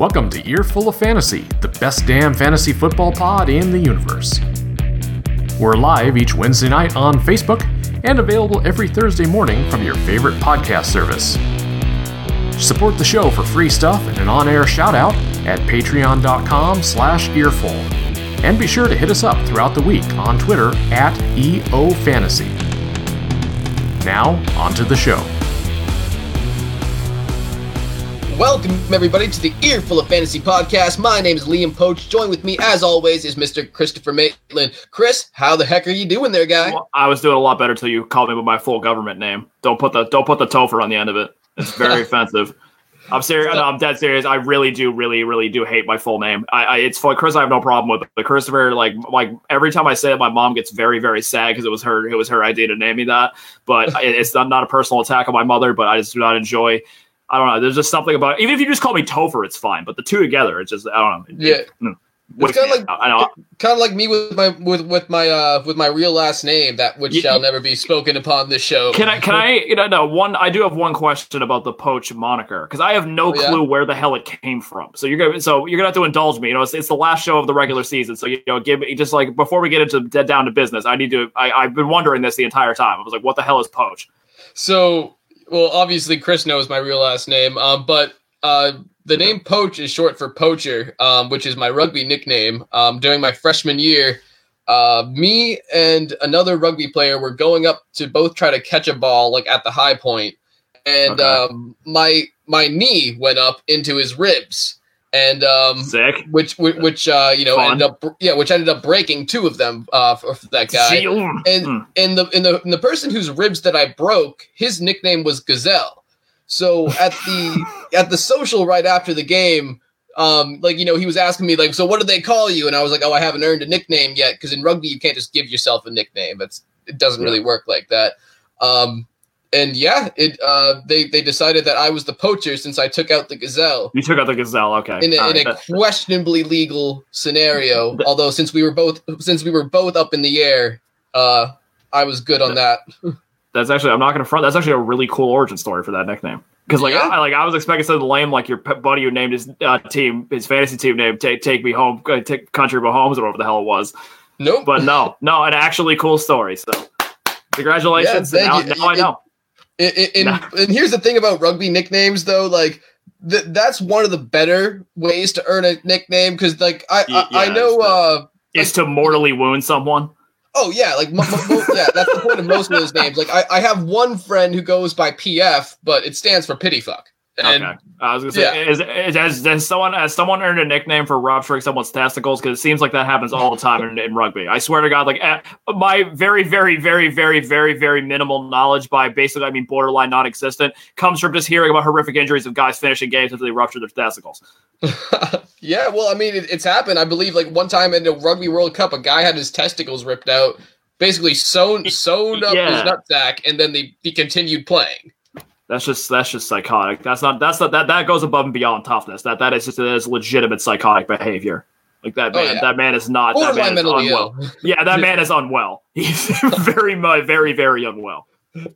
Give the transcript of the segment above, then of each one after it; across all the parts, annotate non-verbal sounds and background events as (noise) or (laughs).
Welcome to Earful of Fantasy, the best damn fantasy football pod in the universe. We're live each Wednesday night on Facebook and available every Thursday morning from your favorite podcast service. Support the show for free stuff and an on-air shout-out at patreon.com slash earful. And be sure to hit us up throughout the week on Twitter at EOFantasy. Now, on to the show. Welcome, everybody, to the Earful of Fantasy podcast. My name is Liam Poach. Join with me, as always, is Mr. Christopher Maitland. Chris, how the heck are you doing there, guy? Well, I was doing a lot better till you called me by my full government name. Don't put the don't put the Topher on the end of it. It's very (laughs) offensive. I'm serious. No, I'm dead serious. I really do, really, really do hate my full name. I, I it's fun. Chris, I have no problem with it. But Christopher, like, like every time I say it, my mom gets very, very sad because it was her, it was her idea to name me that. But (laughs) it, it's not, not a personal attack on my mother. But I just do not enjoy. I don't know. There's just something about even if you just call me Topher, it's fine. But the two together, it's just I don't know. Yeah. It, it, it's kind of like I know. kind of like me with my with with my uh with my real last name that which You- shall never be spoken upon this show. Can I? Can (laughs) I? You know, no. One. I do have one question about the poach moniker because I have no Oh, yeah? clue where the hell it came from. So you're gonna. So you're gonna have to indulge me. You know, it's, it's the last show of the regular season. So you know, give me just like before we get into dead down to business. I need to. I, I've been wondering this the entire time. I was like, what the hell is poach? So, well, obviously Chris knows my real last name, um, but uh, the name Poach is short for poacher, um, which is my rugby nickname. Um, during my freshman year, uh, me and another rugby player were going up to both try to catch a ball, like at the high point, and Okay. um, my my knee went up into his ribs, and um, Sick. which which, which uh, you know Fun. ended up yeah, which ended up breaking two of them uh, for, for that guy. And Mm. and the and the and the person whose ribs that I broke, his nickname was Gazelle. So at the (laughs) at the social right after the game, um, like you know, he was asking me like, so what do they call you? And I was like, oh, I haven't earned a nickname yet because in rugby you can't just give yourself a nickname. It's it doesn't really work like that. Um, and yeah, it uh, they they decided that I was the poacher since I took out the Gazelle You took out the gazelle. Okay. in a, in right, a questionably legal scenario. (laughs) Th- Although since we were both since we were both up in the air, uh, I was good on that. (laughs) that's actually. I'm not gonna front. That's actually a really cool origin story for that nickname. Because like Yeah. I like I was expecting something lame like your buddy who named his uh, team his fantasy team name take take me home uh, take country Mahomes or whatever the hell it was. Nope. But no, no, an actually cool story. So congratulations. Yeah, now, now I know. And, and, Nah. and here's the thing about rugby nicknames, though, like th- that's one of the better ways to earn a nickname because, like, I, yeah, know. it's the- uh Is to mortally wound someone. Oh yeah, like mo- mo- mo- yeah, that's the point of most of those names. Like, I, I have one friend who goes by PF, but it stands for pity fuck. And okay. I was gonna say, is, is, has, has someone has someone earned a nickname for rupturing someone's testicles? Because it seems like that happens all the time in, in rugby. I swear to God, like eh, my very, very, very, very, very, very minimal knowledge by basically, I mean, borderline non-existent, comes from just hearing about horrific injuries of guys finishing games after they ruptured their testicles. (laughs) yeah, well, I mean, it, it's happened. I believe, like one time in the Rugby World Cup, a guy had his testicles ripped out, basically sewn sewn up Yeah. his nutsack, and then they, he continued playing. That's just that's just psychotic. That's not that's not that that goes above and beyond toughness. That that is just that is legitimate psychotic behavior. Like that Oh, man, yeah. that man is not that Borderline man is unwell. ill. Yeah, that (laughs) man is unwell. (laughs) He's very very very unwell.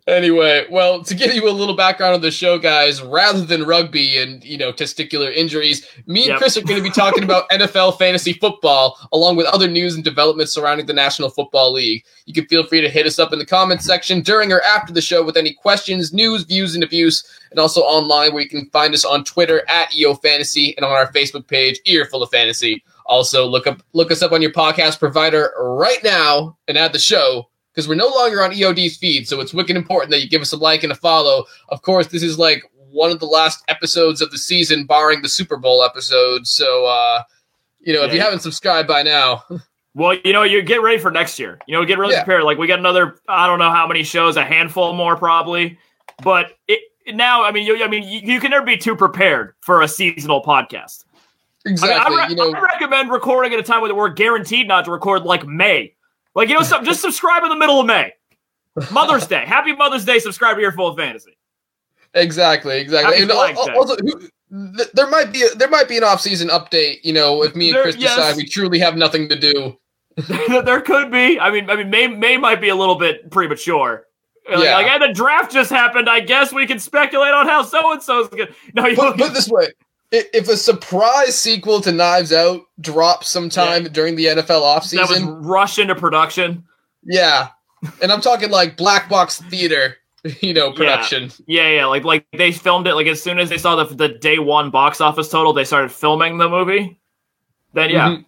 Anyway, well, to give you a little background on the show, guys, rather than rugby and you know testicular injuries, me and Yep. Chris are going to be talking about (laughs) NFL fantasy football, along with other news and developments surrounding the National Football League. You can feel free to hit us up in the comments section during or after the show with any questions, news, views, and abuse, and also online where you can find us on Twitter at EO Fantasy and on our Facebook page, Earful of Fantasy. Also, look up look us up on your podcast provider right now and add the show because we're no longer on EOD's feed, so it's wicked important that you give us a like and a follow. Of course, this is like one of the last episodes of the season, barring the Super Bowl episode. So, uh, you know, if you Yeah. haven't subscribed by now, (laughs) Well, you know, you get ready for next year. You know, get really Yeah. prepared. Like we got another, I don't know how many shows, a handful more probably. But it, now, I mean, you, I mean, you, you can never be too prepared for a seasonal podcast. I, mean, exactly, I, re- you know, I recommend recording at a time where we're guaranteed not to record, like May. Like you know, some, just subscribe in the middle of May. Mother's Day, Happy Mother's Day. Subscribe to your full fantasy. exactly, exactly. And al- Flags al- Day. also, who, th- there might be a, there might be an off season update. You know, if me and There- Chris yes. decide we truly have nothing to do. (laughs) there could be. I mean, I mean, May May might be a little bit premature. Like, Yeah. like, and the draft just happened. I guess we can speculate on how so and so is going. No, you Put, put it (laughs) this way. If a surprise sequel to Knives Out drops sometime during the NFL offseason, That was rushed into production. yeah. And I'm talking like black box theater, (laughs) you know, production. Yeah, yeah, like like they filmed it like as soon as they saw the the day one box office total, they started filming the movie. Then yeah, Mhm.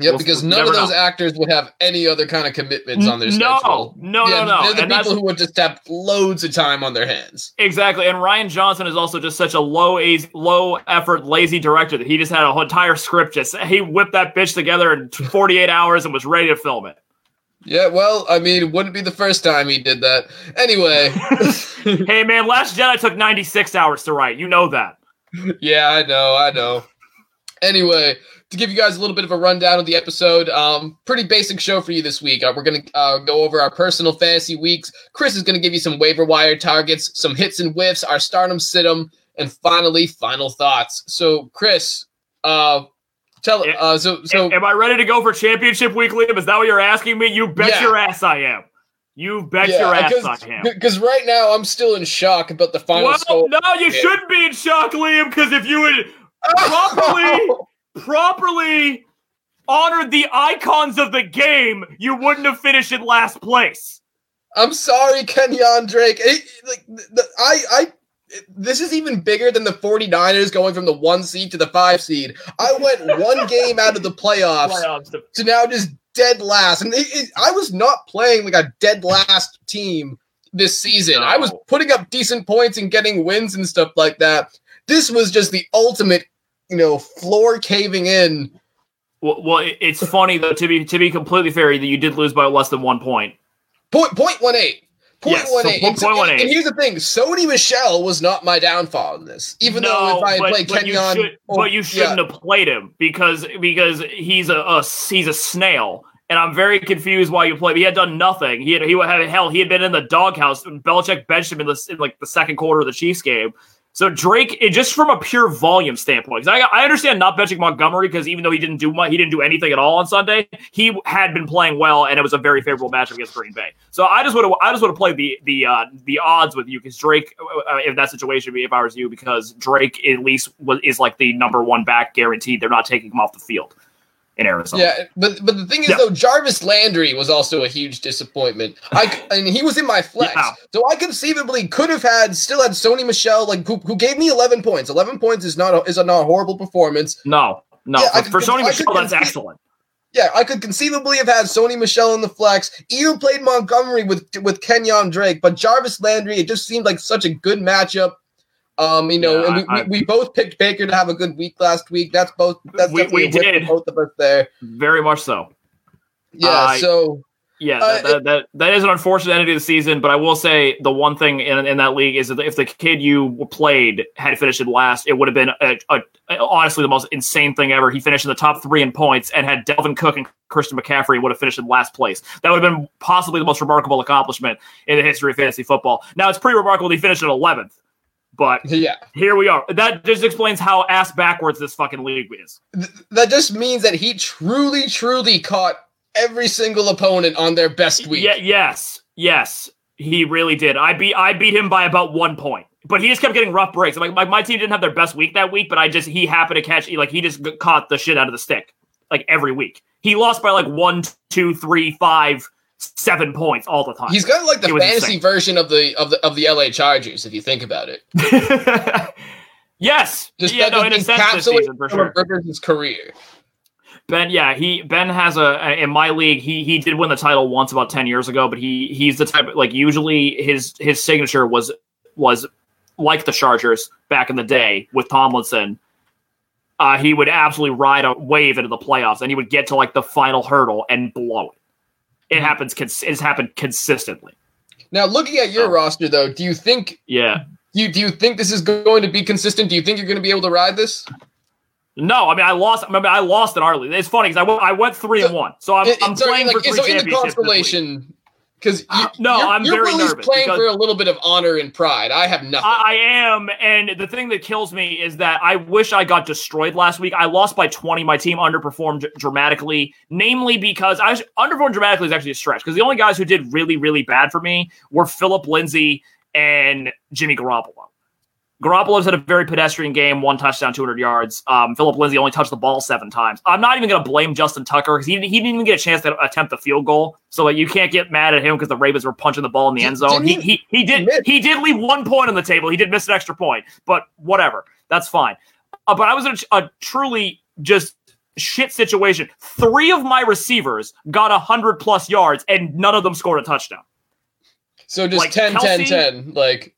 Yep, We'll- because none of those know. actors would have any other kind of commitments on their no, schedule. no, yeah, no, no, They're the and people who would just have loads of time on their hands. exactly. And Rian Johnson is also just such a low low effort, lazy director that he just had a whole entire script. Just he whipped that bitch together in 48 hours and was ready to film it. Yeah, well, I mean, it wouldn't be the first time he did that. Anyway, (laughs) Hey man, Last Jedi took 96 hours to write. You know that. (laughs) yeah, I know, I know. Anyway, to give you guys a little bit of a rundown of the episode, um, pretty basic show for you this week. Uh, we're gonna uh, go over our personal fantasy weeks. Chris is gonna give you some waiver wire targets, some hits and whiffs, our stardom situm, and finally, final thoughts. So, Chris, uh, tell uh, so so Am I ready to go for championship week, Liam? Is that what you're asking me? You bet Yeah. your ass I am. You bet your ass I am. because right now I'm still in shock about the final Well, score. no, you Yeah. shouldn't be in shock, Liam, because if you had (laughs) properly properly honored the icons of the game, you wouldn't have finished in last place. I'm sorry, Kenyon Drake. It- like the, I, I, this is even bigger than the 49ers going from the one seed to the five seed. I went one (laughs) game out of the playoffs Playoffs to- to now just dead last, and it, it, I was not playing like a dead last team this season. I was putting up decent points and getting wins and stuff like that. This was just the ultimate, you know, floor caving in. Well, well, it's funny though. To be to be completely fair, that you did lose by less than one point. Point point one eight. Point Yes, one so eight. point- point one and here's the thing: Sony Michel was not my downfall in this. Even though if I had but, played but you Kenyon, should, or- but you shouldn't yeah, have played him because because he's a, a he's a snail. And I'm very confused why you played. He had done nothing. He had he had hell. He had been in the doghouse. And Belichick benched him in, the, in like the second quarter of the Chiefs game. So Drake, it, just from a pure volume standpoint, 'cause I, I understand not benching Montgomery because even though he didn't do much, he didn't do anything at all on Sunday. He had been playing well, and it was a very favorable matchup against Green Bay. So I just would have, I just would have played the the uh, the odds with you because Drake, uh, in that situation, if I was you, because Drake at least was, is like the number one back guaranteed. They're not taking him off the field in Arizona. yeah, but but the thing is Yeah. though, Jarvis Landry was also a huge disappointment. I and he was in my flex, Yeah. so I conceivably could have had still had Sony Michel like who, who gave me 11 points. 11 points is not a, is a not horrible performance. No, no. Yeah, for, for Sony Michel, that's excellent. Yeah, I could conceivably have had Sony Michel in the flex, even played Montgomery with with Kenyon Drake, but Jarvis Landry, it just seemed like such a good matchup. Um, you know, Yeah, and we, I- we, both picked Baker to have a good week last week. That's both. That's We- we a did. both of us there. Very much so. Yeah. Uh, so Yeah, Uh, that, that, that, that is an unfortunate end of the season, but I will say the one thing in, in that league is that if the kid you played had finished in last, it would have been a, a, honestly the most insane thing ever. He finished in the top three in points and had Dalvin Cook and Christian McCaffrey would have finished in last place. That would have been possibly the most remarkable accomplishment in the history of fantasy football. Now, it's pretty remarkable that he finished in 11th, but (laughs) yeah, here we are. That just explains how ass backwards this fucking league is. Th- that just means that he truly, truly caught every single opponent on their best week. Yeah, yes, yes, he really did. I beat I beat him by about one point, but he just kept getting rough breaks. Like my, my team didn't have their best week that week, but I just he happened to catch like he just caught the shit out of the stick like every week. He lost by like one, two, three, five, seven points all the time. He's kind of like the fantasy insane. version of the of the of the LA Chargers, if you think about it. (laughs) yes, Just yeah, no, in a sense this season for sure. Rivers' career. Ben, yeah, he Ben has a in my league. He he did win the title once about ten years ago, but he he's the type of, like usually his his signature was was like the Chargers back in the day with Tomlinson. Uh, he would absolutely ride a wave into the playoffs, and he would get to like the final hurdle and blow it. It mm-hmm. happens. Cons- it's happened consistently. Now, looking at your Oh. roster, though, do you think Yeah. you do you think this is going to be consistent? Do you think you're going to be able to ride this? No, I mean I lost. I mean I lost in our league. It's funny because I went I went three and one, so I'm, In- I'm sorry, playing like, for three so in the championships. this week. constellation, because ah, no, you're, I'm you're very really nervous playing for a little bit of honor and pride. I have nothing. I, I am, and the thing that kills me is that I wish I got destroyed last week. I lost by 20. My team underperformed dramatically, namely because I was, underperformed dramatically is actually a stretch because the only guys who did really, really bad for me were Philip Lindsay and Jimmy Garoppolo. Garoppolo's had a very pedestrian game, one touchdown, 200 yards. Um, Philip Lindsay only touched the ball seven times. I'm not even going to blame Justin Tucker because he, he didn't even get a chance to attempt the field goal. So like, you can't get mad at him because the Ravens were punching the ball in the end zone. He, he, he did he did leave one point on the table. He did miss an extra point, but whatever. That's fine. Uh, but I was in a, a truly just shit situation. Three of my receivers got 100 plus yards and none of them scored a touchdown. So just like 10, Kelce, 10, 10. Like,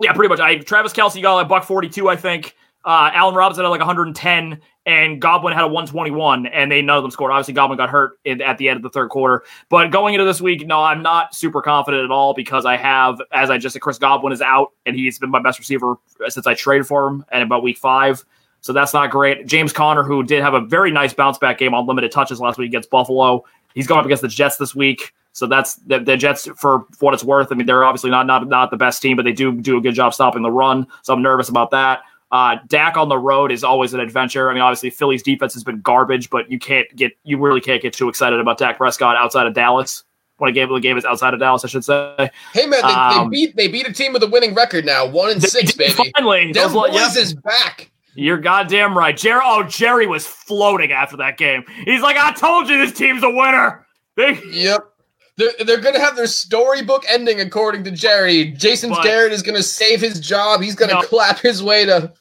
yeah, pretty much. I Travis Kelce got like buck 42, I think. Uh, Allen Robinson had like 110, and Godwin had a 121, and they none of them scored. Obviously, Godwin got hurt in, at the end of the third quarter. But going into this week, no, I'm not super confident at all because I have, as I just said, Chris Godwin is out, and he's been my best receiver since I traded for him, and about week five. So that's not great. James Conner, who did have a very nice bounce back game on limited touches last week against Buffalo, he's going up against the Jets this week. So that's the, the, Jets for what it's worth. I mean, they're obviously not not not the best team, but they do do a good job stopping the run. So I'm nervous about that. Uh, Dak on the road is always an adventure. I mean, obviously Philly's defense has been garbage, but you can't get you really can't get too excited about Dak Prescott outside of Dallas. When a game the game is outside of Dallas, I should say. Hey man, they, um, they beat they beat a team with a winning record now, one and six, baby. Finally, Dem Boys yep. is back. You're goddamn right, Jerry. Oh, Jerry was floating after that game. He's like, I told you this team's a winner. They- yep. They're, they're going to have their storybook ending, according to Jerry. Jason but, Garrett is going to save his job. He's going to no. clap his way to.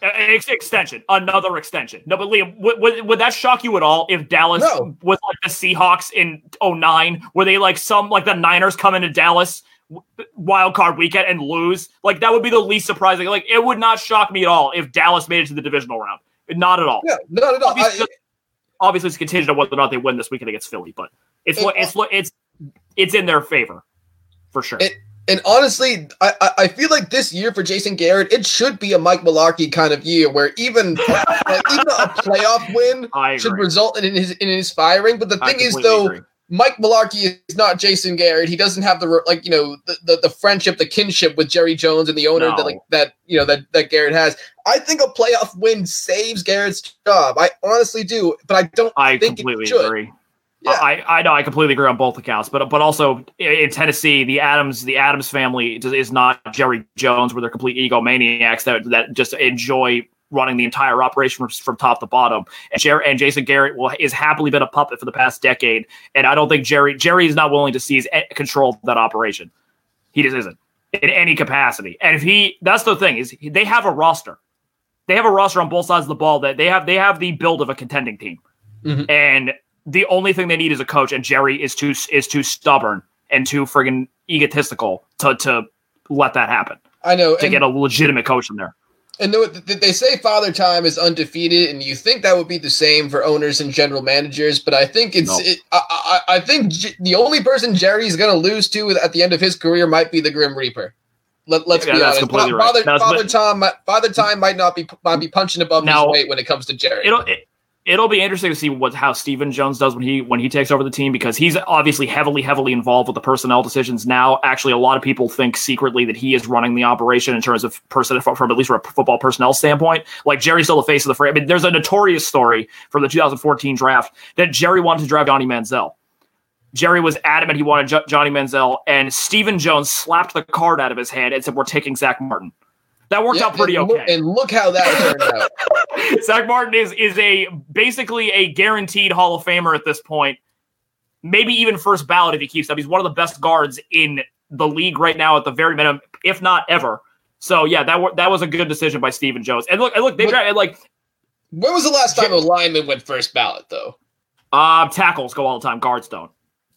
Ex- extension, another extension. No, but Liam, would, would, would that shock you at all if Dallas no. was like the Seahawks in 09, where they like some, like the Niners come into Dallas wild card weekend and lose? Like, that would be the least surprising. Like, it would not shock me at all if Dallas made it to the divisional round. Not at all. Yeah, not at all. Obviously, I, obviously it's contingent on whether or not they win this weekend against Philly, but it's it, it's it's it's in their favor for sure. It, and honestly, I, I feel like this year for Jason Garrett, it should be a Mike Mularkey kind of year where even (laughs) like, even a playoff win should result in his in his firing. But the thing is, though, agree. Mike Mularkey is not Jason Garrett. He doesn't have the like you know the, the, the friendship, the kinship with Jerry Jones and the owner no. that like that you know that that Garrett has. I think a playoff win saves Garrett's job. I honestly do, but I don't. I think completely agree. Yeah. I, I know I completely agree on both accounts, but but also in Tennessee, the Adams the Adams family is not Jerry Jones, where they're complete egomaniacs that that just enjoy running the entire operation from, from top to bottom. And Jerry and Jason Garrett will is happily been a puppet for the past decade, and I don't think Jerry Jerry is not willing to seize control of that operation. He just isn't in any capacity. And if he, that's the thing is they have a roster. They have a roster on both sides of the ball that they have. They have the build of a contending team, mm-hmm. and the only thing they need is a coach, and Jerry is too is too stubborn and too friggin' egotistical to to let that happen. I know to get a legitimate coach in there. And they say Father Time is undefeated, and you think that would be the same for owners and general managers, but I think it's. It, I, I, I, think the only person Jerry's going to lose to at the end of his career might be the Grim Reaper. Let, us yeah, be honest. Father, right. Father, Time, Father Time might not be might be punching above now, his weight when it comes to Jerry. It'll, it, it'll be interesting to see what how Stephen Jones does when he when he takes over the team because he's obviously heavily heavily involved with the personnel decisions now. Actually, a lot of people think secretly that he is running the operation in terms of person from at least from a football personnel standpoint. Like Jerry's still the face of the frame. I mean, there's a notorious story from the 2014 draft that Jerry wanted to draft Johnny Manziel. Jerry was adamant he wanted Johnny Manziel, and Stephen Jones slapped the card out of his hand and said, "We're taking Zach Martin." That worked yeah, out pretty and okay. Look, and look how that turned out. (laughs) Zach Martin is is a basically a guaranteed Hall of Famer at this point. Maybe even first ballot if he keeps up. He's one of the best guards in the league right now at the very minimum, if not ever. So yeah, that w- that was a good decision by Stephen Jones. And look, and look, they tried like. When was the last time a lineman went first ballot though? Uh, tackles go all the time. Guards don't.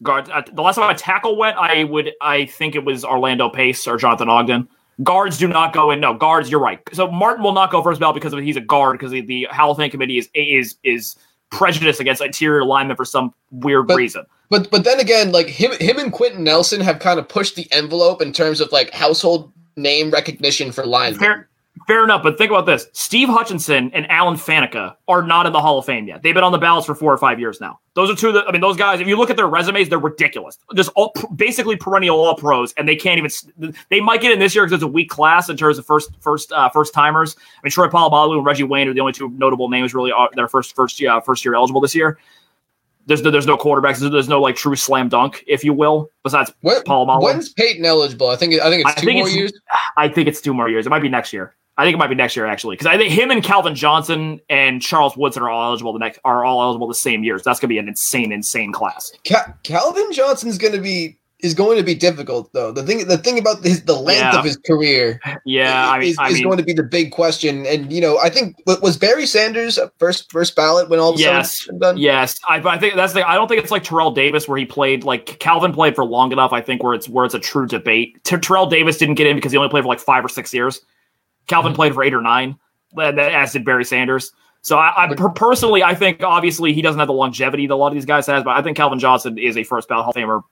Guards. Uh, the last time a tackle went, I would, I think it was Orlando Pace or Jonathan Ogden. Guards do not go in. No, guards. You're right. So Martin will not go first ballot because of, he's a guard because the, the Hall of Fame committee is is is prejudiced against interior linemen for some weird but, reason. But but then again, like him him and Quenton Nelson have kind of pushed the envelope in terms of like household name recognition for linemen. Fair, Fair enough, but think about this: Steve Hutchinson and Alan Faneca are not in the Hall of Fame yet. They've been on the ballots for four or five years now. Those are two. That, I mean, those guys. If you look at their resumes, they're ridiculous. Just all, basically perennial all pros, and they can't even. They might get in this year because it's a weak class in terms of first first uh, first timers. I mean, Troy Polamalu and Reggie Wayne are the only two notable names really are, that are first first uh, first year eligible this year. There's no, there's no quarterbacks. There's, no like true slam dunk, if you will. Besides When, Polamalu. when's Peyton eligible? I think I think it's two think more it's- years. I think it's two more years. It might be next year. I think it might be next year actually, because I think him and Calvin Johnson and Charles Woodson are all eligible the next are all eligible the same years. That's gonna be an insane, insane class. Ca- Calvin Johnson's going to be is going to be difficult though. The thing the thing about his the length Yeah. of his career (laughs) Yeah, I mean, is, is going to be the big question. And you know, I think was Barry Sanders first first ballot when all of a Yes. sudden done. Yes, I, I think that's the. I don't think it's like Terrell Davis where he played like Calvin played for long enough. I think where it's where it's a true debate. Ter- Terrell Davis didn't get in because he only played for like five or six years. Calvin played for eight or nine, as did Barry Sanders. So I, I personally, I think obviously he doesn't have the longevity that a lot of these guys has, but I think Calvin Johnson is a first ballot Hall of Famer,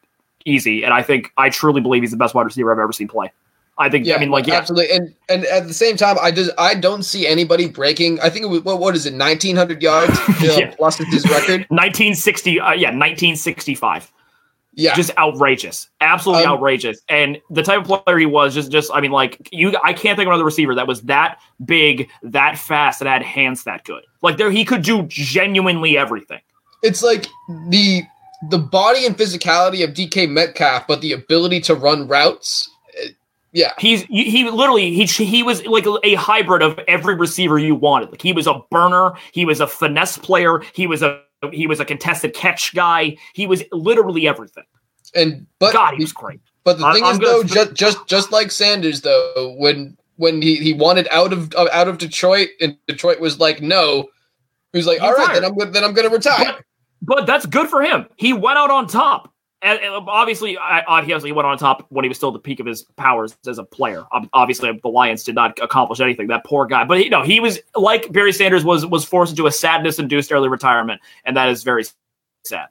easy. And I think I truly believe he's the best wide receiver I've ever seen play. I think. Yeah, I mean, like, yeah, absolutely. And and at the same time, I just I don't see anybody breaking. I think it was what what is it, nineteen hundred yards (laughs) Yeah. plus is his record. (laughs) 1960. Uh, yeah, 1965. Yeah, just outrageous, absolutely Um, outrageous. And the type of player he was, just, just, I mean, like you, I can't think of another receiver that was that big, that fast, that had hands that good. Like there, he could do genuinely everything. it's like the the body and physicality of DK Metcalf, but the ability to run routes. uh, Yeah, He's he, he literally he he was like a hybrid of every receiver you wanted. Like he was a burner, he was a finesse player, he was a he was a contested catch guy. He was literally everything. and but God, he was great. But the I'm- thing I'm is, though, just just just like Sanders, though, when when he, he wanted out of uh, out of Detroit, and Detroit was like, no, he was like, all right, then I'm then I'm going to retire. But, but that's good for him. He went out on top. And, obviously, obviously, he went on top when he was still at the peak of his powers as a player. Obviously, the Lions did not accomplish anything. That poor guy. But you know, he was like Barry Sanders was was forced into a sadness-induced early retirement, and that is very sad.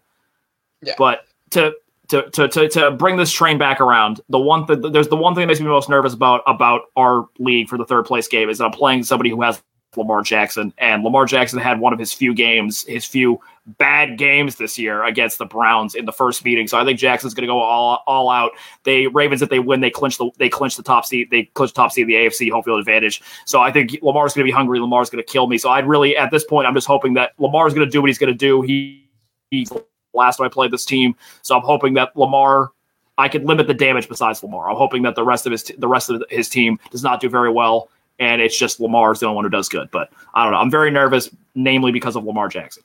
Yeah. But to to, to, to, to bring this train back around, the one thing there's the one thing that makes me most nervous about about our league for the third place game is that I'm playing somebody who has Lamar Jackson, and Lamar Jackson had one of his few games, his few bad games this year against the Browns in the first meeting. So I think Jackson's going to go all all out. They Ravens, if they win, they clinch the they clinch the top seat. They clinch the top seat of the AFC home field advantage. So I think Lamar's going to be hungry. Lamar's going to kill me. So I'd really at this point, I'm just hoping that Lamar's going to do what he's going to do. He he's last time I played this team, so I'm hoping that Lamar. I could limit the damage besides Lamar. I'm hoping that the rest of his the rest of his team does not do very well, and it's just Lamar's the only one who does good. But I don't know. I'm very nervous, namely because of Lamar Jackson.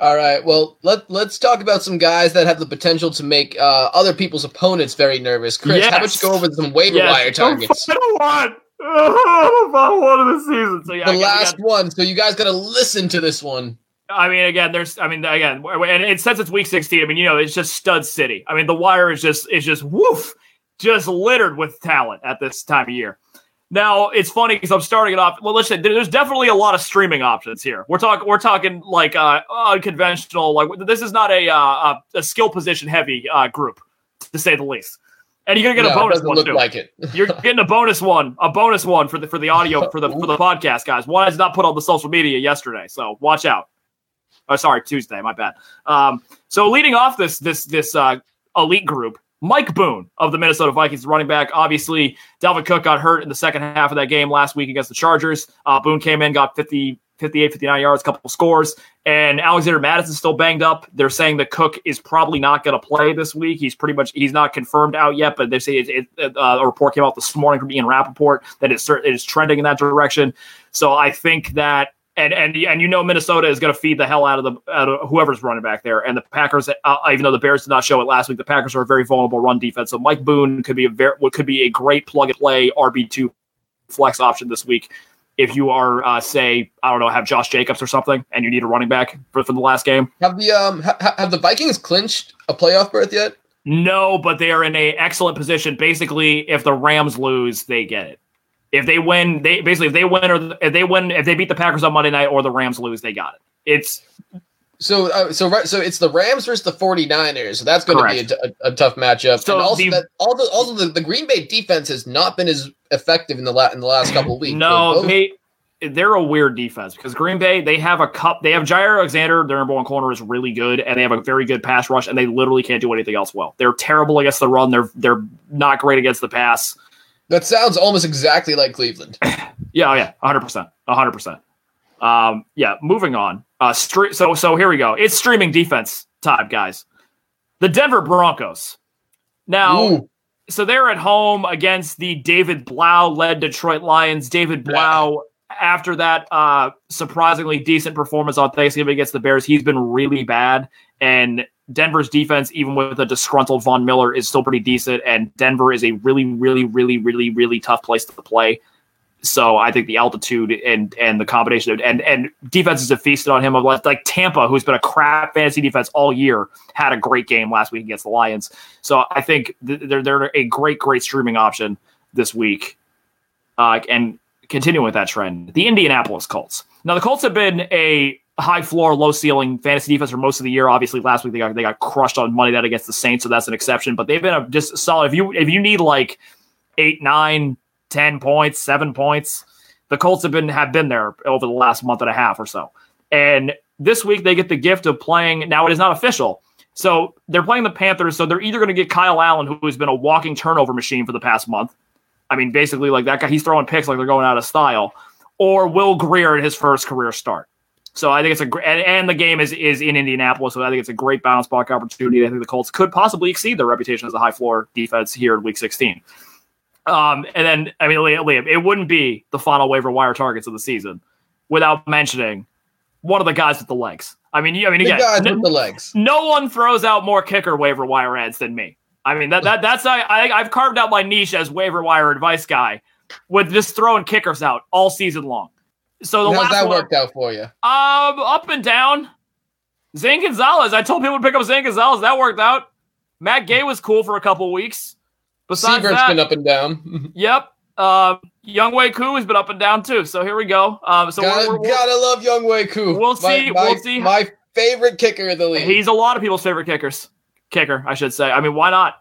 All right, well let let's talk about some guys that have the potential to make uh, other people's opponents very nervous. Chris, how about you go over some waiver wire targets? I don't want. Want of the season. So yeah, The last got- one, so you guys got to listen to this one. I mean, again, there's. I mean, again, and it since it's week 16. I mean, you know, it's just stud city. I mean, the wire is just is just woof, just littered with talent at this time of year. Now it's funny because I'm starting it off. Well, let's say there's definitely a lot of streaming options here. We're talking we're talking like uh, unconventional. Like this is not a uh, a, skill position heavy uh, group to say the least. And you're gonna get No, a bonus one look too. like it. You're (laughs) getting a bonus one, a bonus one for the for the audio for the for the podcast guys. One is not put on the social media yesterday, so watch out. Oh, sorry, Tuesday. My bad. Um, so leading off this this this uh, elite group, Mike Boone of the Minnesota Vikings, running back. Obviously, Dalvin Cook got hurt in the second half of that game last week against the Chargers. Uh, Boone came in, got 50, 58, 59 yards, a couple scores, and Alexander Mattison's still banged up. They're saying that Cook is probably not going to play this week. He's pretty much he's not confirmed out yet, but they say it, it, uh, a report came out this morning from Ian Rapoport that it's it is trending in that direction. So I think that and and and you know Minnesota is going to feed the hell out of the out of whoever's running back there. And the Packers, uh, even though the Bears did not show it last week, the Packers are a very vulnerable run defense. So Mike Boone could be a very what could be a great plug and play RB two flex option this week. If you are, uh, say, I don't know, have Josh Jacobs or something, and you need a running back for, for the last game, Have the um ha- have the Vikings clinched a playoff berth yet? no, but they are in a excellent position. Basically, if the Rams lose, they get it. If they win, they basically if they win or if they win, if they beat the Packers on Monday night or the Rams lose, they got it. It's So uh, so right so it's the Rams versus the 49ers. So that's going to be a, Correct. t- a- a tough matchup. So and also the- that also also the, the Green Bay defense has not been as effective in the la- in the last couple of weeks. No, they they're a weird defense because Green Bay they have a cup. They have Jaire Alexander, their number one corner, is really good, and they have a very good pass rush, and they literally can't do anything else well. They're terrible against the run. They're they're not great against the pass. That sounds almost exactly like Cleveland. (clears throat) Yeah, oh yeah, hundred percent, hundred percent. Um, yeah, moving on. Uh, stre- so so here we go. It's streaming defense time, guys. The Denver Broncos. Now, Ooh. so they're at home against the David Blough led Detroit Lions. David Blough, after that uh, surprisingly decent performance on Thanksgiving against the Bears, he's been really bad. And Denver's defense, even with a disgruntled Von Miller, is still pretty decent. And Denver is a really, really, really, really, really tough place to play. So I think the altitude and and the combination of and and defenses have feasted on him. Of like, like Tampa, who's been a crap fantasy defense all year, had a great game last week against the Lions. So I think th- they're they're a great great streaming option this week. Uh, and continuing with that trend, the Indianapolis Colts. Now the Colts have been a high floor, low ceiling fantasy defense for most of the year. Obviously, last week they got they got crushed on Monday night against the Saints, so that's an exception. But they've been a, just solid. If you if you need like eight, nine, ten points, seven points, the Colts have been have been there over the last month and a half or so. And this week they get the gift of playing. Now it is not official. So they're playing the Panthers. So they're either going to get Kyle Allen, who has been a walking turnover machine for the past month. I mean, basically, like that guy, he's throwing picks like they're going out of style, or Will Grier in his first career start. So I think it's a great, and, and the game is is in Indianapolis, so I think it's a great bounce back opportunity. I think the Colts could possibly exceed their reputation as a high floor defense here in Week 16. Um, and then I mean, Liam, it wouldn't be the final waiver wire targets of the season without mentioning one of the guys with the legs. I mean, you, I mean, The again, guys n- with the legs. no one throws out more kicker waiver wire ads than me. I mean that that that's I, I I've carved out my niche as waiver wire advice guy with just throwing kickers out all season long. So the How's that one, worked out for you? um, up and down. Zane Gonzalez. I told people to pick up Zane Gonzalez. That worked out. Matt Gay was cool for a couple weeks. Besides Sievert's that, been up and down. (laughs) yep. Uh, Younghoe Koo has been up and down too. So here we go. Um, so gotta, we're, we're, gotta love Younghoe Koo. We'll see- My, we'll see. My favorite kicker of the league. He's a lot of people's favorite kickers. Kicker, I should say. I mean, why not?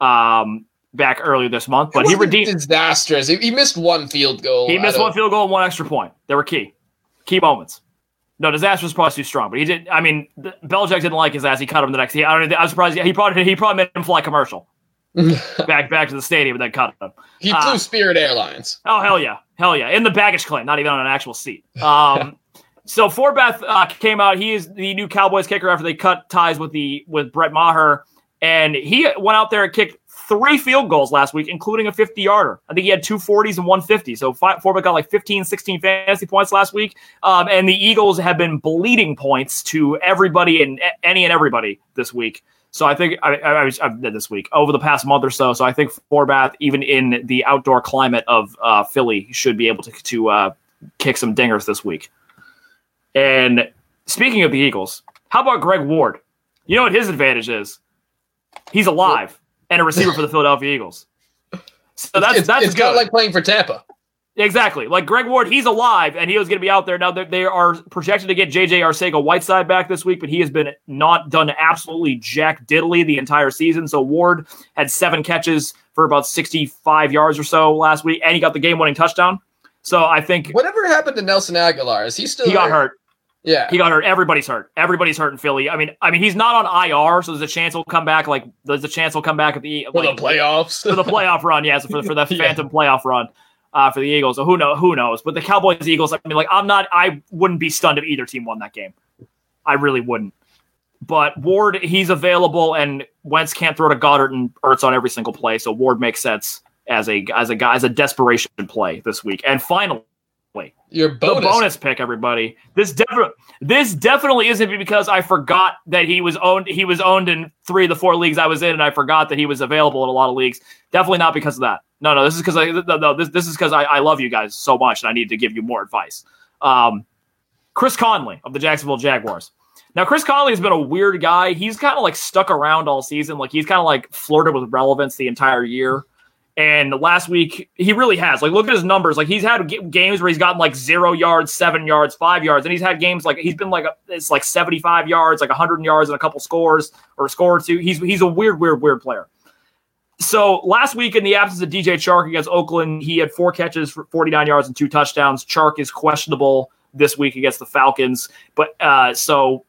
Um, back earlier this month, but he redeemed. disastrous. He, missed one field goal. He missed one of- field goal and one extra point. They were key, key moments. No, disaster was probably too strong, but he did. I mean, the, Belichick didn't like his ass. He cut him the next. He, I don't. I'm surprised. He probably he probably made him fly commercial (laughs) back back to the stadium and then cut him. he flew Ah. Spirit Airlines. Oh hell yeah, hell yeah! In the baggage claim, not even on an actual seat. Um, (laughs) so Forbath uh, came out. He is the new Cowboys kicker after they cut ties with the with Brett Maher, and he went out there and kicked three field goals last week, including a 50 yarder. I think he had two 40s and 150. So fi- Forbath got like 15, 16 fantasy points last week. Um, and the Eagles have been bleeding points to everybody and any and everybody this week. So I think I, I, was this week over the past month or so. So I think Forbath, even in the outdoor climate of uh, Philly, should be able to to uh, kick some dingers this week. And speaking of the Eagles, how about Greg Ward? You know what his advantage is? He's alive and a receiver for the (laughs) Philadelphia Eagles. So that's it's, that's it's good. kind of like playing for Tampa. Exactly. Like Greg Ward, he's alive and he was going to be out there. Now they are projected to get JJ Arcega Whiteside back this week, but he has been not done absolutely jack diddly the entire season. So Ward had seven catches for about 65 yards or so last week, and he got the game winning touchdown. So I think Whatever happened to Nelson Agholor? Is he still? he got hurt. Yeah. He got hurt. Everybody's hurt. Everybody's hurt in Philly. I mean, I mean, he's not on IR, so there's a chance he'll come back. Like, there's a chance he'll come back at the for like, the playoffs. for the playoff run. Yes, for for the (laughs) Yeah. phantom playoff run uh, for the Eagles. So who know who knows? But the Cowboys Eagles. I mean, like I'm not. I wouldn't be stunned if either team won that game. I really wouldn't. But Ward, he's available, and Wentz can't throw to Goedert and Ertz on every single play. So Ward makes sense as a as a guy as a desperation play this week. And finally, Your the bonus. bonus pick, everybody. This definitely this definitely isn't because I forgot that he was owned. He was owned in three of the four leagues I was in, and I forgot that he was available in a lot of leagues. Definitely not because of that. No, no, this is because I no, no, this this is because I, I love you guys so much, and I need to give you more advice. Um, Chris Conley of the Jacksonville Jaguars. Now, Chris Conley has been a weird guy. He's kind of like stuck around all season. Like he's kind of like flirted with relevance the entire year. And last week, he really has. Like, look at his numbers. Like, he's had g- games where he's gotten like zero yards, seven yards, five yards, and he's had games like he's been like a, it's like seventy-five yards, like hundred yards, and a couple scores or a score or two. He's he's a weird, weird, weird player. So last week, in the absence of DJ Chark against Oakland, he had four catches for forty-nine yards and two touchdowns. Chark is questionable this week against the Falcons, but uh, so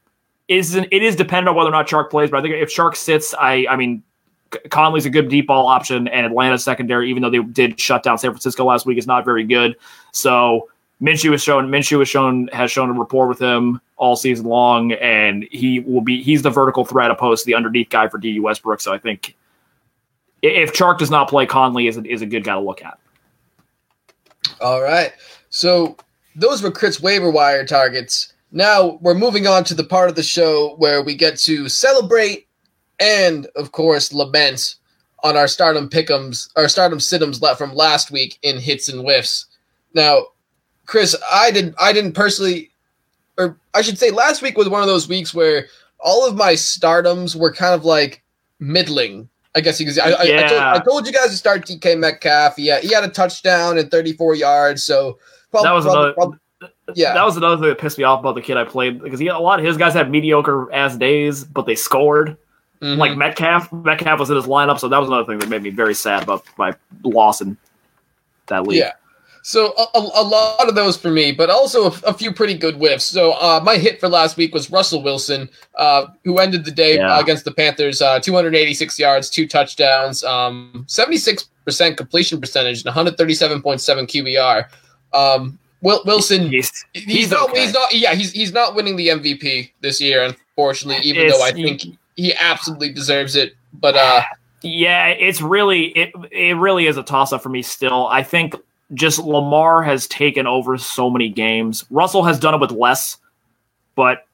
is it is dependent on whether or not Chark plays. But I think if Chark sits, I I mean Conley's a good deep ball option, and Atlanta's secondary, even though they did shut down San Francisco last week, is not very good. So Minshew has shown Minshew has shown has shown a rapport with him all season long, and he will be he's the vertical threat opposed to the underneath guy for Dede Westbrook. So I think if Chark does not play, Conley is a, is a good guy to look at. All right. So those were Chris waiver wire targets. Now we're moving on to the part of the show where we get to celebrate and, of course, lament on our stardom pickums, our stardom situms left from last week in hits and whiffs. Now, Chris, I did I didn't personally, or I should say, last week was one of those weeks where all of my stardoms were kind of like middling. I guess because I, Yeah. I, I, told, I told you guys to start DK Metcalf. Yeah, he had a touchdown and 34 yards. So prob- That was prob- another- prob- yeah. That was another thing that pissed me off about the kid I played because he a lot of his guys had mediocre ass days, but they scored. Mhm. Like Metcalf, Metcalf was in his lineup, so that was another thing that made me very sad about my loss in that league. Yeah. So a, a, lot of those for me, but also a, a few pretty good whiffs. So uh, my hit for last week was Russell Wilson, uh, who ended the day Yeah. uh, against the Panthers, uh, 286 yards, two touchdowns, um, 76% completion percentage, and 137.7 QBR. Um, Wil- Wilson, He's, he's, he's not, okay. he's not, yeah, he's he's not winning the MVP this year, unfortunately. Even though I It's- think he absolutely deserves it, but uh, Yeah, it's really it it really is a toss up for me still. I think just Lamar has taken over so many games. Russell has done it with less, but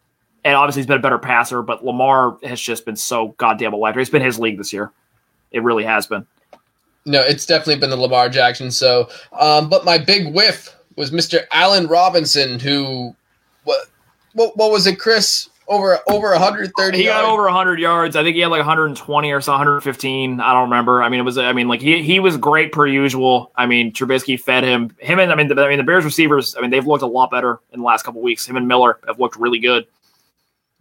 and obviously he's been a better passer, but Lamar has just been so goddamn electric. It's been his league this year. It really has been. No, it's definitely been the Lamar Jackson. So, um, but my big whiff was Mr. Allen Robinson, who what what, what was it, Chris? Over over 130. He got over 100 yards. I think he had like 120 or so, 115. I don't remember. I mean, it was. I mean, like he he was great per usual. I mean, Trubisky fed him. Him and I mean, the, I mean the Bears receivers. I mean, they've looked a lot better in the last couple weeks. Him and Miller have looked really good.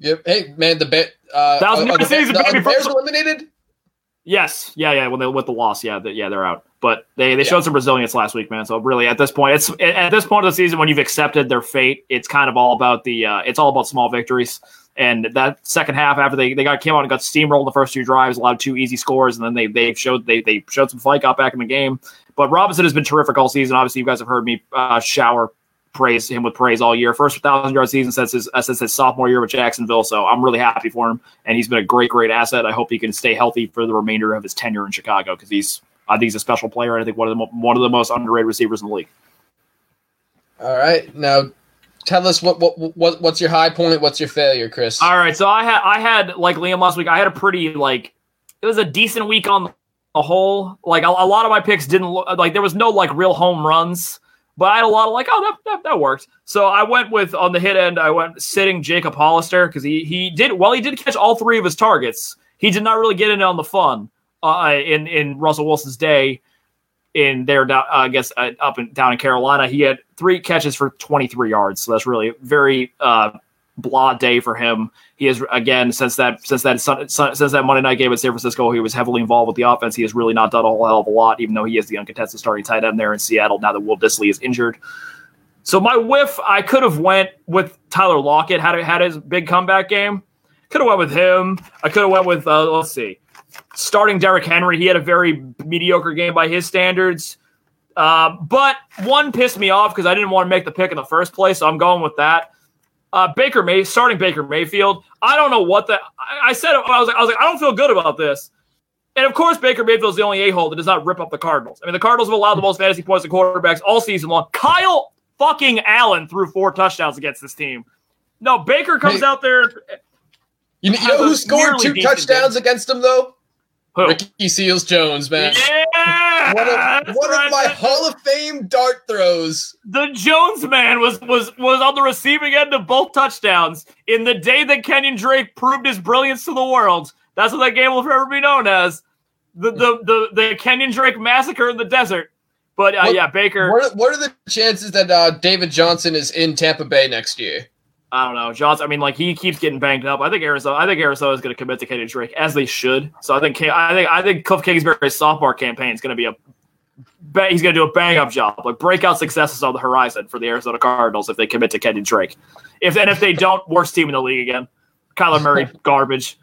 Yep. Hey man, the bet. Uh, That was are- are the, the- the Bears eliminated. Yes, yeah, yeah. When they with the loss, yeah, the, yeah, they're out. But they they Yeah. showed some resilience last week, man. So really, at this point, it's at this point of the season when you've accepted their fate, it's kind of all about the uh, it's all about small victories. And that second half, after they, they got came out and got steamrolled the first two drives, allowed two easy scores, and then they they showed they they showed some fight, got back in the game. But Robinson has been terrific all season. Obviously, you guys have heard me uh, shower praise him with praise all year. First thousand yard season since his uh, since his sophomore year with Jacksonville. So I'm really happy for him, and he's been a great great asset. I hope he can stay healthy for the remainder of his tenure in Chicago because he's I think he's a special player. and I think one of the mo- one of the most underrated receivers in the league. All right, now tell us what what what what's your high point? What's your failure, Chris? All right, so I had I had like Liam last week. I had a pretty like it was a decent week on the whole. Like a, a lot of my picks didn't look like there was no like real home runs, but I had a lot of like oh that that, that worked. So I went with on the hit end. I went sitting Jacob Hollister because he he did well. He did catch all three of his targets. He did not really get in on the fun uh, in in Russell Wilson's day in there, uh, I guess, uh, up and down in Carolina. He had three catches for 23 yards. So that's really a very uh, blah day for him. He is again since that since that since that Monday night game at San Francisco, he was heavily involved with the offense. He has really not done a whole hell of a lot, even though he is the uncontested starting tight end there in Seattle. Now that Will Dissly is injured. So my whiff, I could have went with Tyler Lockett. Had had his big comeback game. Could have went with him. I could have went with uh, let's see, starting Derrick Henry. He had a very mediocre game by his standards. Uh, but one pissed me off because I didn't want to make the pick in the first place, so I'm going with that. Uh, Baker May starting Baker Mayfield. I don't know what the I, I said. I was like, I was like, I don't feel good about this. And of course, Baker Mayfield's the only a hole that does not rip up the Cardinals. I mean, the Cardinals have allowed the most fantasy points to quarterbacks all season long. Kyle fucking Allen threw four touchdowns against this team. No, Baker comes out there. you, know- you know who scored two touchdowns against him though? Who? Ricky Seals Jones, man. Yeah, One of, one right. of my Hall of Fame dart throws. the Jones man was was was on the receiving end of both touchdowns in the day that Kenyon Drake proved his brilliance to the world. That's what that game will forever be known as the the the, the Kenyon Drake massacre in the desert. But uh, What- yeah, Baker. What are, what are the chances that uh, David Johnson is in Tampa Bay next year? I don't know, Johnson. I mean, like he keeps getting banged up. I think Arizona. I think Arizona is going to commit to Kenyon Drake as they should. So I think I think I think Cliff Kingsbury's sophomore campaign is going to be a. He's going to do a bang up job. Like breakout successes on the horizon for the Arizona Cardinals if they commit to Kenyon Drake. If and if they don't, worst team in the league again. Kyler Murray, (laughs) garbage,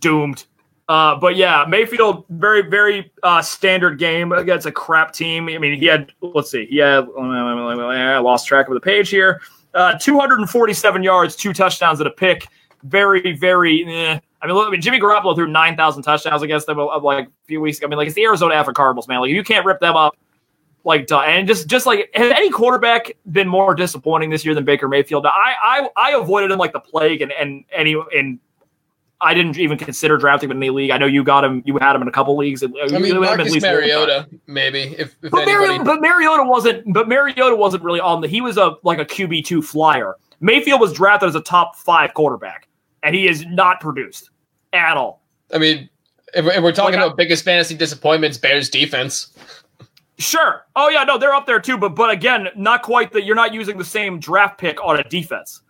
doomed. Uh, but yeah, Mayfield, very, very uh, standard game against a crap team. I mean, he had, let's see, he had, I lost track of the page here. Uh, 247 yards, two touchdowns, and a pick. Very, very, eh. I mean, look, I mean, Jimmy Garoppolo threw 9,000 touchdowns against them like a few weeks ago. I mean, like, it's the Arizona African Cardinals, man. Like, you can't rip them up. Like, and just, just like, has any quarterback been more disappointing this year than Baker Mayfield? I, I, I avoided him like the plague, and and any and I didn't even consider drafting him in any league. I know you got him. You had him in a couple leagues. I mean, Marcus Mariota, maybe. If, if but, Mariota, but Mariota wasn't. But Mariota wasn't really on the. He was a like a QB two flyer. Mayfield was drafted as a top five quarterback, and he is not produced at all. I mean, if, if we're talking like, about I, biggest fantasy disappointments, Bears defense. Sure. Oh yeah, no, they're up there too. But but again, not quite that. You're not using the same draft pick on a defense.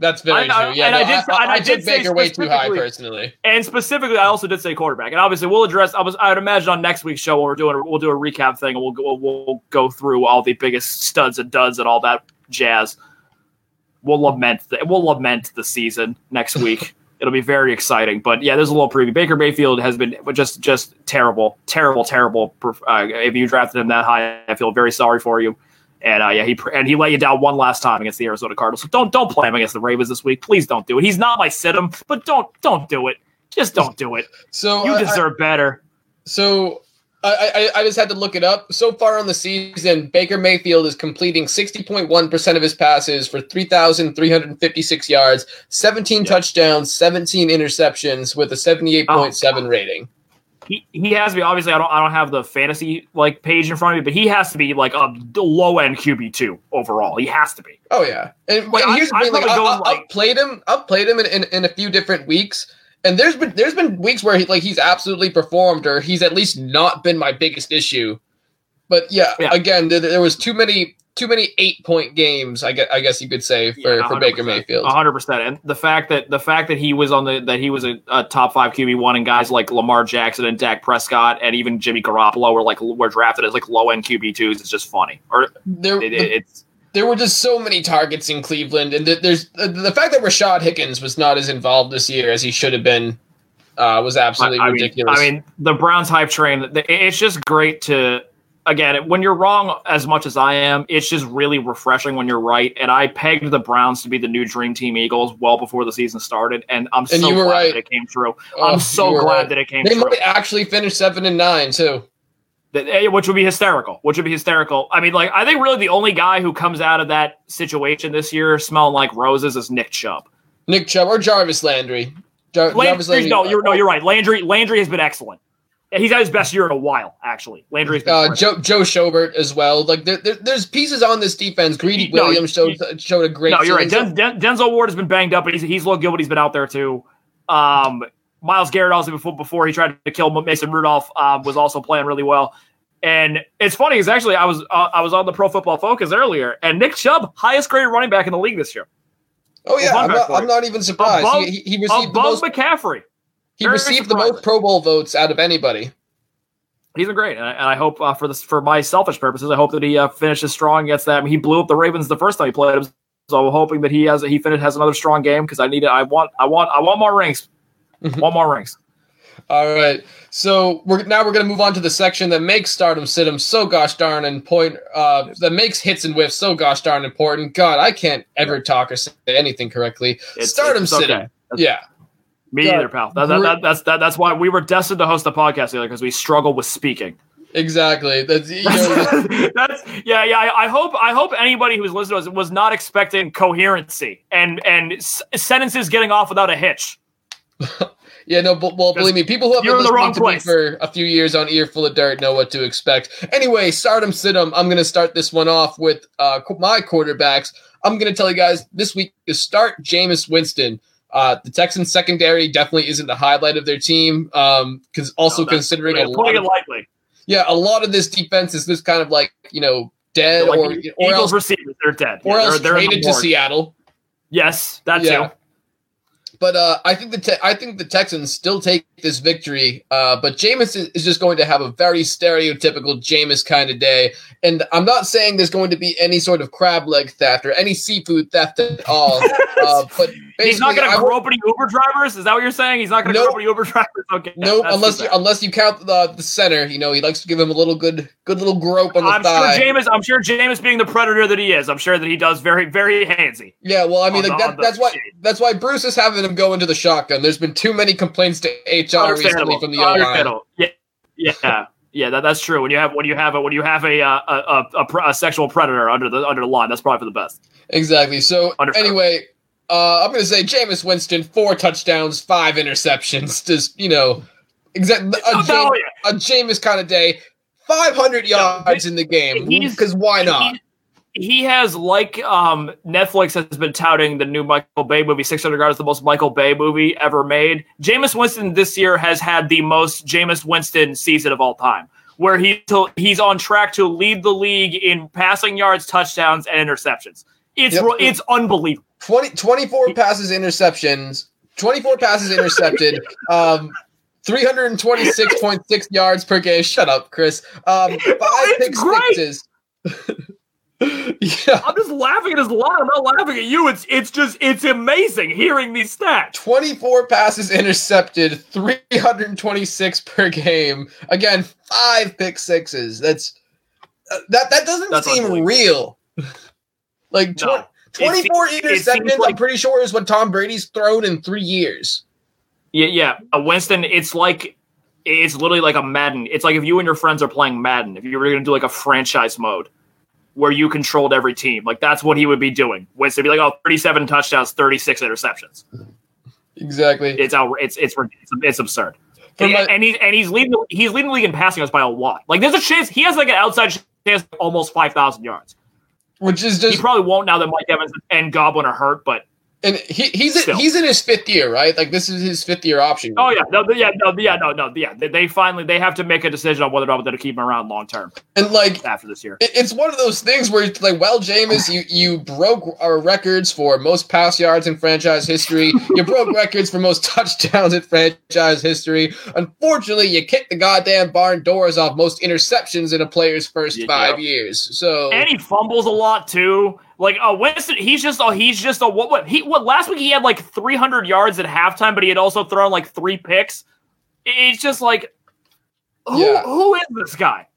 That's very I, true. Yeah, and no, I did. I, I, I did Baker way too high personally. And specifically, I also did say quarterback. And obviously, we'll address. I was. I would imagine on next week's show we're doing. We'll do a recap thing, and we'll go. We'll go through all the biggest studs and duds and all that jazz. We'll lament. The, we'll lament the season next (laughs) week. It'll be very exciting. But yeah, there's a little preview. Baker Mayfield has been just just terrible, terrible, terrible. Uh, if you drafted him that high, I feel very sorry for you. And uh, yeah, he and he let you down one last time against the Arizona Cardinals. So don't don't play him against the Ravens this week. Please don't do it. He's not my sit him, but don't don't do it. Just don't do it. So you deserve I, better. So I, I, I just had to look it up. So far on the season, Baker Mayfield is completing 60.1% of his passes for 3,356 yards, 17 touchdowns, 17 interceptions with a 78.7 oh, rating he, he has to be obviously I don't I don't have the fantasy like page in front of me, but he has to be like a low end QB two overall. He has to be. Oh yeah, and, like, here's I, the thing: like, I, I, like, played him. I've played him in, in, in, a few different weeks, and there's been there's been weeks where he like he's absolutely performed, or he's at least not been my biggest issue. But yeah, yeah. again, there, there was too many too many eight point games. I guess, I guess you could say for, yeah, for Baker Mayfield. hundred percent. And the fact that the fact that he was on the that he was a, a top five QB one, and guys like Lamar Jackson and Dak Prescott and even Jimmy Garoppolo were like were drafted as like low end QB twos. It's just funny. Or there, it, it's. There were just so many targets in Cleveland, and there's the fact that Rashard Higgins was not as involved this year as he should have been uh, was absolutely I, I ridiculous. Mean, I mean, the Browns hype train. It's just great to again, when you're wrong as much as I am, it's just really refreshing when you're right. And I pegged the Browns to be the new Dream Team Eagles well before the season started, and I'm and so glad right. that it came true. Oh, I'm so glad right. that it came. They true. might actually finish seven and nine too. Eh, which would be hysterical. Which would be hysterical. I mean, like I think really the only guy who comes out of that situation this year smelling like roses is Nick Chubb. Nick Chubb or Jarvis Landry. Jar- Jarvis Landry. No, you're no, you're right. Landry Landry has been excellent. He's had his best year in a while, actually. Landry's uh, Joe, Joe Schobert as well. Like there, there, there's pieces on this defense. Greedy no, Williams showed showed a great. No, you're right. Den, Den, Denzel Ward has been banged up, but he's he's when he's been out there too. Um, Myles Garrett also before before he tried to kill Mason Rudolph um, was also playing really well. And it's funny because actually I was uh, I was on the Pro Football Focus earlier, and Nick Chubb, highest graded running back in the league this year. Oh yeah, I'm not, I'm not, even surprised. Above, he, he received above the most, McCaffrey. He Very received the most Pro Bowl votes out of anybody. He's been great, and I, and I hope uh, for this for my selfish purposes, I hope that he uh, finishes strong against them. He blew up the Ravens the first time he played them, so I'm hoping that he has he finished has another strong game because I need it. I want I want I want more rings. one more rings. All right, so we're now we're going to move on to the section that makes Stardom Situm so gosh darn important. Uh, that makes hits and whiffs so gosh darn important. God, I can't ever talk or say anything correctly. It's, Stardom it's okay. yeah. Me either, pal. That, that, that, that's that, that's why we were destined to host the podcast together because we struggle with speaking. Exactly. That's, you (laughs) know, (laughs) that's yeah, yeah. I, I, hope I hope anybody who's listening to us was not expecting coherency and and s- sentences getting off without a hitch. (laughs) yeah, no, but well, believe me, people who have been listening to place. me for a few years on Earful of Dirt know what to expect. Anyway, Stardom Situm. I'm going to start this one off with uh, my quarterbacks. I'm going to tell you guys this week to start Jameis Winston. Uh, the Texans secondary definitely isn't the highlight of their team. Because um, also no, considering a lot of, likely. Yeah, a lot of this defense is this kind of like you know dead like or, or else receivers they're dead or yeah, else they're, they're traded to Seattle. Yes, that yeah. too. But uh, I think the te- I think the Texans still take this victory. Uh, but Jameis is, is, just going to have a very stereotypical Jameis kind of day, and I'm not saying there's going to be any sort of crab leg theft or any seafood theft at all. (laughs) uh, but He's not going to would- grope any Uber drivers. Is that what you're saying? He's not going to Nope. grope any Uber (laughs) drivers. Okay. Nope, unless you, unless you count the the center, you know, he likes to give him a little good good little grope on the I'm thigh. sure Jameis. I'm sure Jameis, being the predator that he is, I'm sure that he does very, very handsy. Yeah, well, I mean, like the- that, that's why shade. that's why Bruce is having him go into the shotgun. There's been too many complaints to HR recently from the O line. Yeah, yeah, yeah. That, that's true. When you have when you have a when you have a uh, a, a, a, sexual predator under the under the line, that's probably for the best. Exactly. So Understood. anyway, uh, I'm going to say Jameis Winston, four touchdowns, five interceptions. (laughs) Just you know, exact a, Oh, Jam- a Jameis kind of day. 500 yards in the game because why not? He, he has like um, Netflix has been touting the new Michael Bay movie, 600 Yards, the most Michael Bay movie ever made. Jameis Winston this year has had the most Jameis Winston season of all time, where he he's on track to lead the league in passing yards, touchdowns, and interceptions. It's Yep. it's unbelievable. 20, 24 passes interceptions. 24 passes intercepted. (laughs) Um 326.6 yards per game. Shut up chris. Um (laughs) five it's pick sixes. (laughs) Yeah. I'm just laughing at his line. I'm not laughing at you. It's it's just it's amazing hearing these stats. 24 passes intercepted 326 per game. Again five pick sixes. That's uh, that that doesn't That's seem real. Like No. 24 It se- it seems interceptions i'm pretty sure is what tom brady's thrown in three years Yeah, yeah. Uh, Winston, it's like it's literally like a Madden. It's like if you and your friends are playing Madden, if you were going to do like a franchise mode where you controlled every team, like that's what he would be doing. Winston would be like, oh, 37 touchdowns, 36 interceptions. exactly It's out. It's it's it's, it's absurd. And, my- and he's and he's leading the- he's leading the league in passing us by a lot. Like there's a chance he has like an outside chance almost 5,000 yards. Which is just he probably won't now that Mike Evans and Godwin are hurt, but And he, he's Still. he's in his fifth year, right? Like this is his fifth year option. oh yeah, no, yeah, no, yeah, no, no, yeah. They, they finally they have to make a decision on whether or not to keep him around long term and like after this year. it- it's one of those things where it's like, well, Jameis, you you broke our records for most pass yards in franchise history. You broke records for most touchdowns in franchise history. Unfortunately, you kicked the goddamn barn doors off most interceptions in a player's first Yeah. five years. So and he fumbles a lot too. Like uh, Winston, he's just a he's just a what what he what last week he had like 300 yards at halftime, but he had also thrown like three picks. It's just like who Yeah. who is this guy?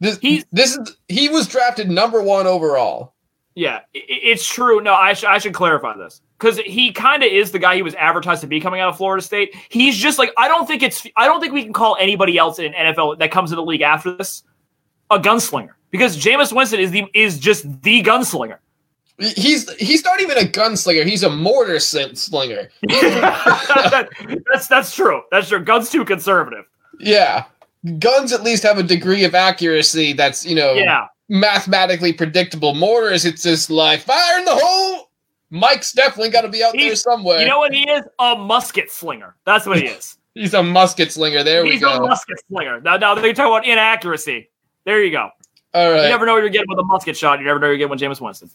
this he's- this is he was drafted number one overall. Yeah, it's true. No, I, sh- I should clarify this because he kind of is the guy he was advertised to be coming out of Florida State. He's just like I don't think it's I don't think we can call anybody else in NFL that comes to the league after this a gunslinger because Jameis Winston is the is just the gunslinger. He's he's not even a gunslinger. He's a mortar slinger. (laughs) That- that's that's true. That's true. Guns too conservative. Yeah. Guns at least have a degree of accuracy that's, you know, Yeah, mathematically predictable. Mortars, it's just like fire in the hole. Mike's definitely got to be out there somewhere. you know what he is? A musket slinger. That's what he is. (laughs) He's a musket slinger. There we go. He's a musket slinger. Now, now they talk about inaccuracy. There you go. All You never know what you're getting with a musket shot. You never know what you're getting with Jameis Winston.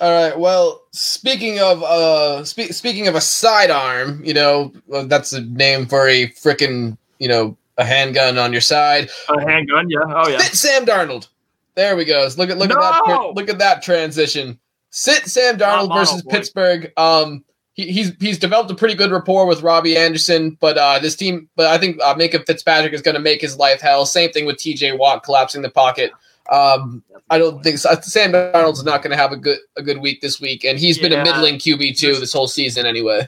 All right. Well, speaking of uh, spe- speaking of a sidearm, you know, that's a name for a frickin', you know, a handgun on your side. A handgun, yeah. Oh yeah. Sit Sam Darnold. There we go. Look at look at that No! look at that transition. Sit Sam Darnold Not versus Darnold, boy. Pittsburgh. Um, he, he's he's developed a pretty good rapport with Robby Anderson, but uh, this team, but I think uh, Minkah Fitzpatrick is going to make his life hell. Same thing with T.J. Watt collapsing the pocket. Um, I don't think so. Sam Darnold's not going to have a good a good week this week, and he's been a middling QB two this whole season anyway.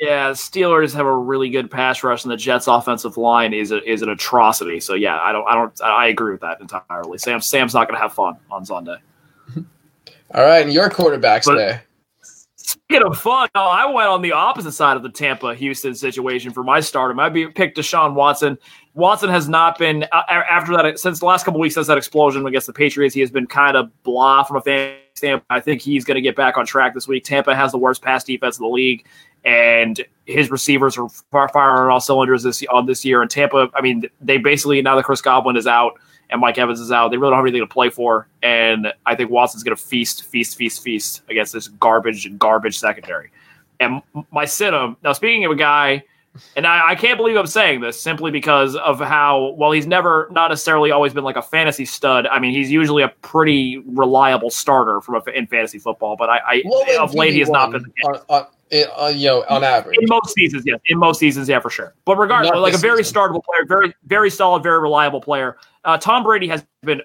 Yeah, Steelers have a really good pass rush, and the Jets' offensive line is a, is an atrocity. So yeah, I don't, I don't, I agree with that entirely. Sam, Sam's not going to have fun on Sunday. (laughs) All right, and your quarterbacks But- there. Speaking of fun, I went on the opposite side of the Tampa Houston situation for my stardom. I be picked Deshaun Watson. Watson has not been uh, a- after that since the last couple weeks since that explosion against the Patriots. He has been kind of blah from a fan standpoint. I think he's going to get back on track this week. Tampa has the worst pass defense in the league, and his receivers are far firing on all cylinders this on this year. And Tampa, I mean, they basically now that Chris Godwin is out and Mike Evans is out, they really don't have anything to play for. And I think Watson's going to feast, feast, feast, feast against this garbage, garbage secondary. And my sit now. Speaking of a guy And I, I, can't believe I'm saying this simply because of how well he's never not necessarily always been like a fantasy stud. I mean, he's usually a pretty reliable starter from a, in fantasy football, but I, I of late he has not been on, on, on, you know on average in most seasons. Yes, in most seasons, yeah, for sure. But regardless, like a very season. startable player, very very solid, very reliable player. Uh, Tom Brady has been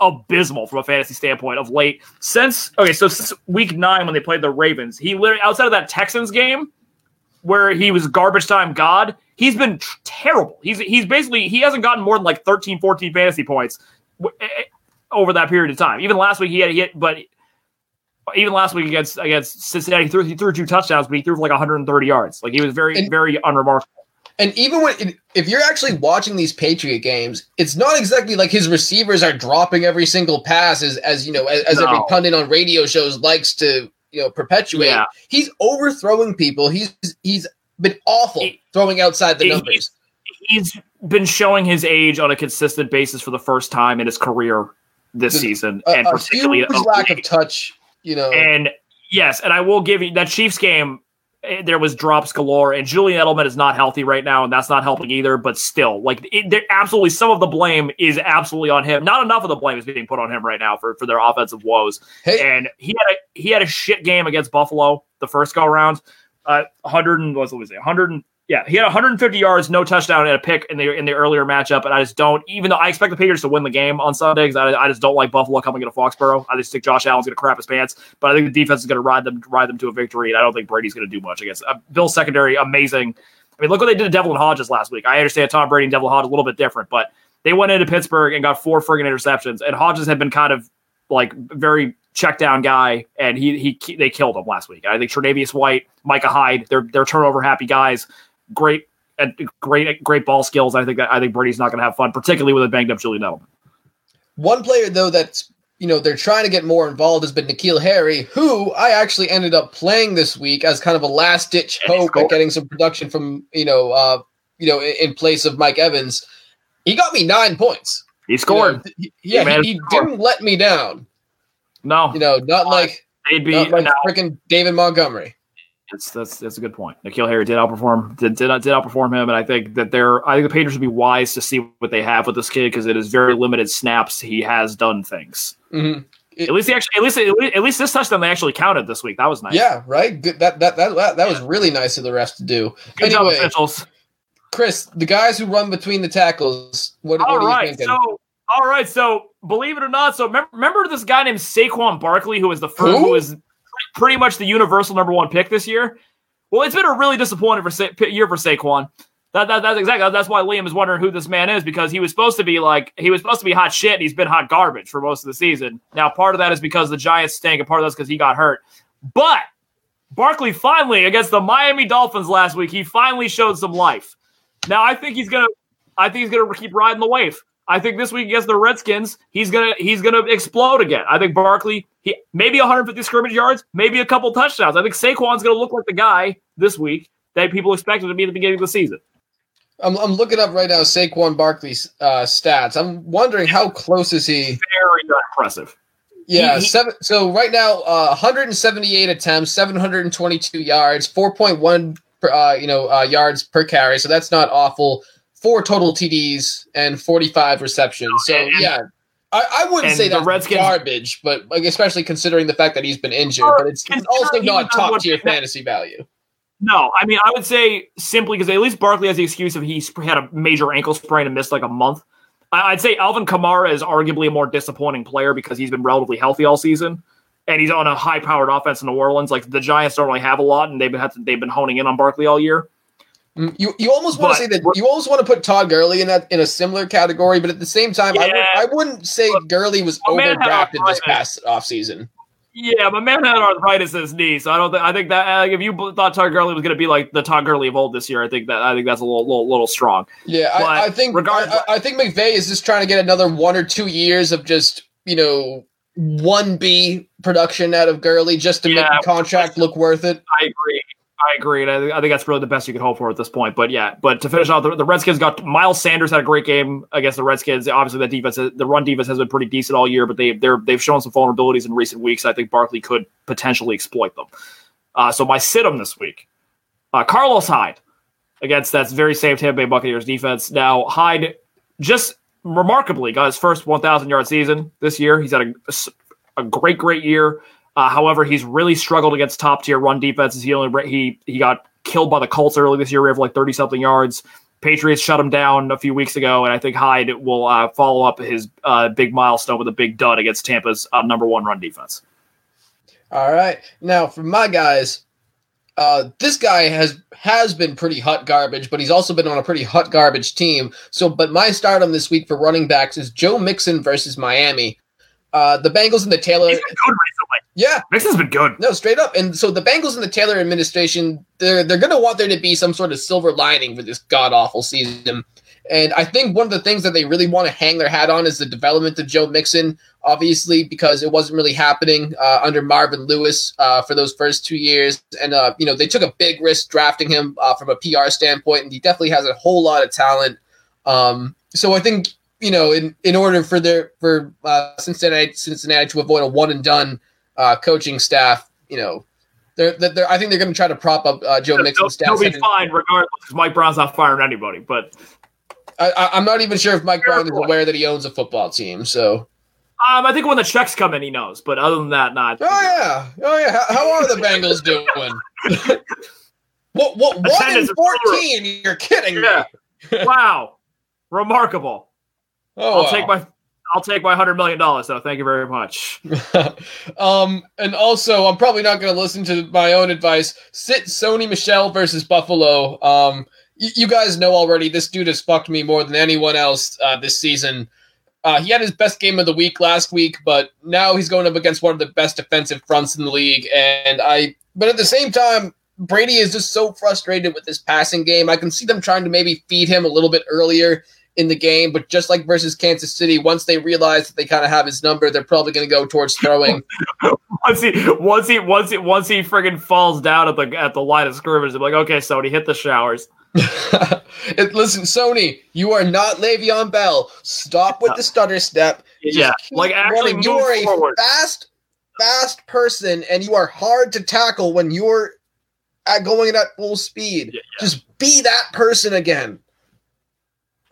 abysmal from a fantasy standpoint of late since okay so since week nine when they played the ravens he literally outside of that texans game where he was garbage time god, he's been t- terrible. He's he's basically he hasn't gotten more than like 13 14 fantasy points w- eh, eh, over that period of time. Even last week he had a hit but even last week against against Cincinnati he threw, he threw two touchdowns but he threw for like 130 yards. Like he was very and, very unremarkable. And even when if you're actually watching these Patriot games, it's not exactly like his receivers are dropping every single pass as as you know as, as no. every pundit on radio shows likes to you know perpetuate. Yeah. He's overthrowing people. He's he's been awful throwing outside the he, numbers. He's been showing his age on a consistent basis for the first time in his career this season, a, and a particularly lack of touch. You know, and yes, and I will give you that Chiefs game there was drops galore, and Julian Edelman is not healthy right now, and that's not helping either. But still, like, it, absolutely, some of the blame is absolutely on him. Not enough of the blame is being put on him right now for, for their offensive woes. Hey. And he had a he had a shit game against Buffalo the first go around. Uh, 100 and what was it? 100 yeah, he had 150 yards, no touchdown, and a pick in the in the earlier matchup. And I just don't, even though I expect the Patriots to win the game on Sunday, because I, I, just don't like Buffalo coming into Foxborough. I just think Josh Allen's going to crap his pants. But I think the defense is going to ride them ride them to a victory, and I don't think Brady's going to do much against uh, Bill's secondary. Amazing. I mean, look what they did to Devlin Hodges last week. I understand Tom Brady and Devlin Hodges a little bit different, but they went into Pittsburgh and got four friggin' interceptions, and Hodges had been kind of like very check down guy, and he he they killed him last week. I think Tre'Davious White, Micah Hyde, they're they're turnover happy guys. Great and great great ball skills. I think I think Brady's not going to have fun, particularly with a banged up Julian Edelman. One player though that's you know they're trying to get more involved has been N'Keal Harry, who I actually ended up playing this week as kind of a last ditch hope at getting some production from you know uh, you know in, place of Mike Evans. He got me nine points. He scored. You know, yeah, he, he didn't let me down. No, you know, not like they'd be not like freaking David Montgomery. That's that's that's a good point. N'Keal Harry did outperform did, did did outperform him, and I think that they're I think the Patriots would be wise to see what they have with this kid because it is very limited snaps. He has done things. Mm-hmm. It, at least he actually at least at least this touchdown they actually counted this week. That was nice. Yeah, right. Good. That that that that, that was really nice of the refs to do. Good anyway, job, officials. Chris, the guys who run between the tackles. What, what are right, you thinking? So all right, so believe it or not, so remember, remember this guy named Saquon Barkley who was the first who, who was pretty much the universal number one pick this year. Well, it's been a really disappointing for Sa- year for Saquon. That, that, that's exactly that's why Liam is wondering who this man is because he was supposed to be like he was supposed to be hot shit and he's been hot garbage for most of the season. Now, part of that is because the Giants stink, and part of that's because he got hurt. But Barkley finally against the Miami Dolphins last week, he finally showed some life. Now, I think he's gonna, I think he's gonna keep riding the wave. I think this week against the Redskins, he's gonna he's gonna explode again. I think Barkley, he maybe 150 scrimmage yards, maybe a couple touchdowns. I think Saquon's gonna look like the guy this week that people expected to be at the beginning of the season. I'm, I'm looking up right now Saquon Barkley's uh, stats. I'm wondering how close is he? Very impressive. Yeah, he, he, seven. So right now, uh, 178 attempts, 722 yards, 4.1 per, uh, you know uh, yards per carry. So that's not awful four total TDs and 45 receptions. So yeah, I, I wouldn't say that's Redskins, garbage, but like especially considering the fact that he's been injured, but it's, it's also not top tier fantasy value. No, I mean I would say simply because at least Barkley has the excuse of he had a major ankle sprain and missed like a month. I'd say Alvin Kamara is arguably a more disappointing player because he's been relatively healthy all season, and he's on a high-powered offense in New Orleans. Like the Giants don't really have a lot, and they've been they've been honing in on Barkley all year. Mm, you you almost want to say that you almost want to put Todd Gurley in that in a similar category, but at the same time, yeah, I, would, I wouldn't say Gurley was overdrafted this past offseason. Yeah, my man had arthritis in his knee, so I don't think I think that uh, if you thought Todd Gurley was going to be like the Todd Gurley of old this year, I think that I think that's a little little, little strong. Yeah, I, I, think I, I think McVay is just trying to get another one or two years of just you know one B production out of Gurley just to yeah, make the contract look worth it. I agree. I agree, and I, I, think that's really the best you could hope for at this point. But yeah, but to finish off, the, the, Redskins got Miles Sanders had a great game against the Redskins. Obviously, that defense, the run defense, has been pretty decent all year, but they they're they've shown some vulnerabilities in recent weeks. I think Barkley could potentially exploit them. Uh, so my sit 'em this week, uh, Carlos Hyde. against that very same Tampa Bay Buccaneers defense. Now Hyde just remarkably got his first 1,000 yard season this year. He's had a, a great, great year. Uh, however, he's really struggled against top tier run defenses. He only he he got killed by the Colts early this year. We have like 30 something yards. Patriots shut him down a few weeks ago, and I think Hyde will uh, follow up his uh, big milestone with a big dud against Tampa's uh, number one run defense. All right, now for my guys, uh, this guy has has been pretty hot garbage, but he's also been on a pretty hot garbage team. So, but my stardom this week for running backs is Joe Mixon versus Miami. Uh, the Bengals and the Taylor. He's good. Yeah, Mixon's been good. No, straight up. And so the Bengals and the Taylor administration, they're they're gonna want there to be some sort of silver lining for this god awful season. And I think one of the things that they really want to hang their hat on is the development of Joe Mixon, obviously, because it wasn't really happening uh, under Marvin Lewis uh, for those first two years. And, uh, you know, they took a big risk drafting him uh, from a PR standpoint, and he definitely has a whole lot of talent. Um, so I think, you know, in, in order for their for uh, Cincinnati, Cincinnati to avoid a one and done uh, coaching staff, you know, they're, they're, I think they're going to try to prop up Joe Mixon's staff. He'll be fine regardless Mike Brown's not firing anybody, but – I, am not even sure if Mike Brown is aware that he owns a football team. So, um, I think when the checks come in, he knows. But other than that, not. Oh yeah, oh yeah. How, how are the Bengals doing? (laughs) what? What? One in fourteen? You're kidding yeah. me? wow, remarkable. Oh, I'll wow. take my. I'll take my hundred million dollars, though. Thank you very much. (laughs) um, and also, I'm probably not going to listen to my own advice. Sit Sony Michel versus Buffalo. Um, you guys know already this dude has fucked me more than anyone else uh, this season. Uh, he had his best game of the week last week, but now he's going up against one of the best defensive fronts in the league. And I, but at the same time, Brady is just so frustrated with this passing game. I can see them trying to maybe feed him a little bit earlier in the game, but just like versus Kansas City, once they realize that they kind of have his number, they're probably going to go towards throwing. (laughs) once he, once he, once he, once he friggin' falls down at the at the line of scrimmage, they're like, okay, Sony, hit the showers. (laughs) Listen, Sony, you are not Le'Veon Bell. Stop with the stutter step. Just yeah, like actually, you are forward. a fast, fast person, and you are hard to tackle when you're at going at full speed. Yeah, yeah. Just be that person again.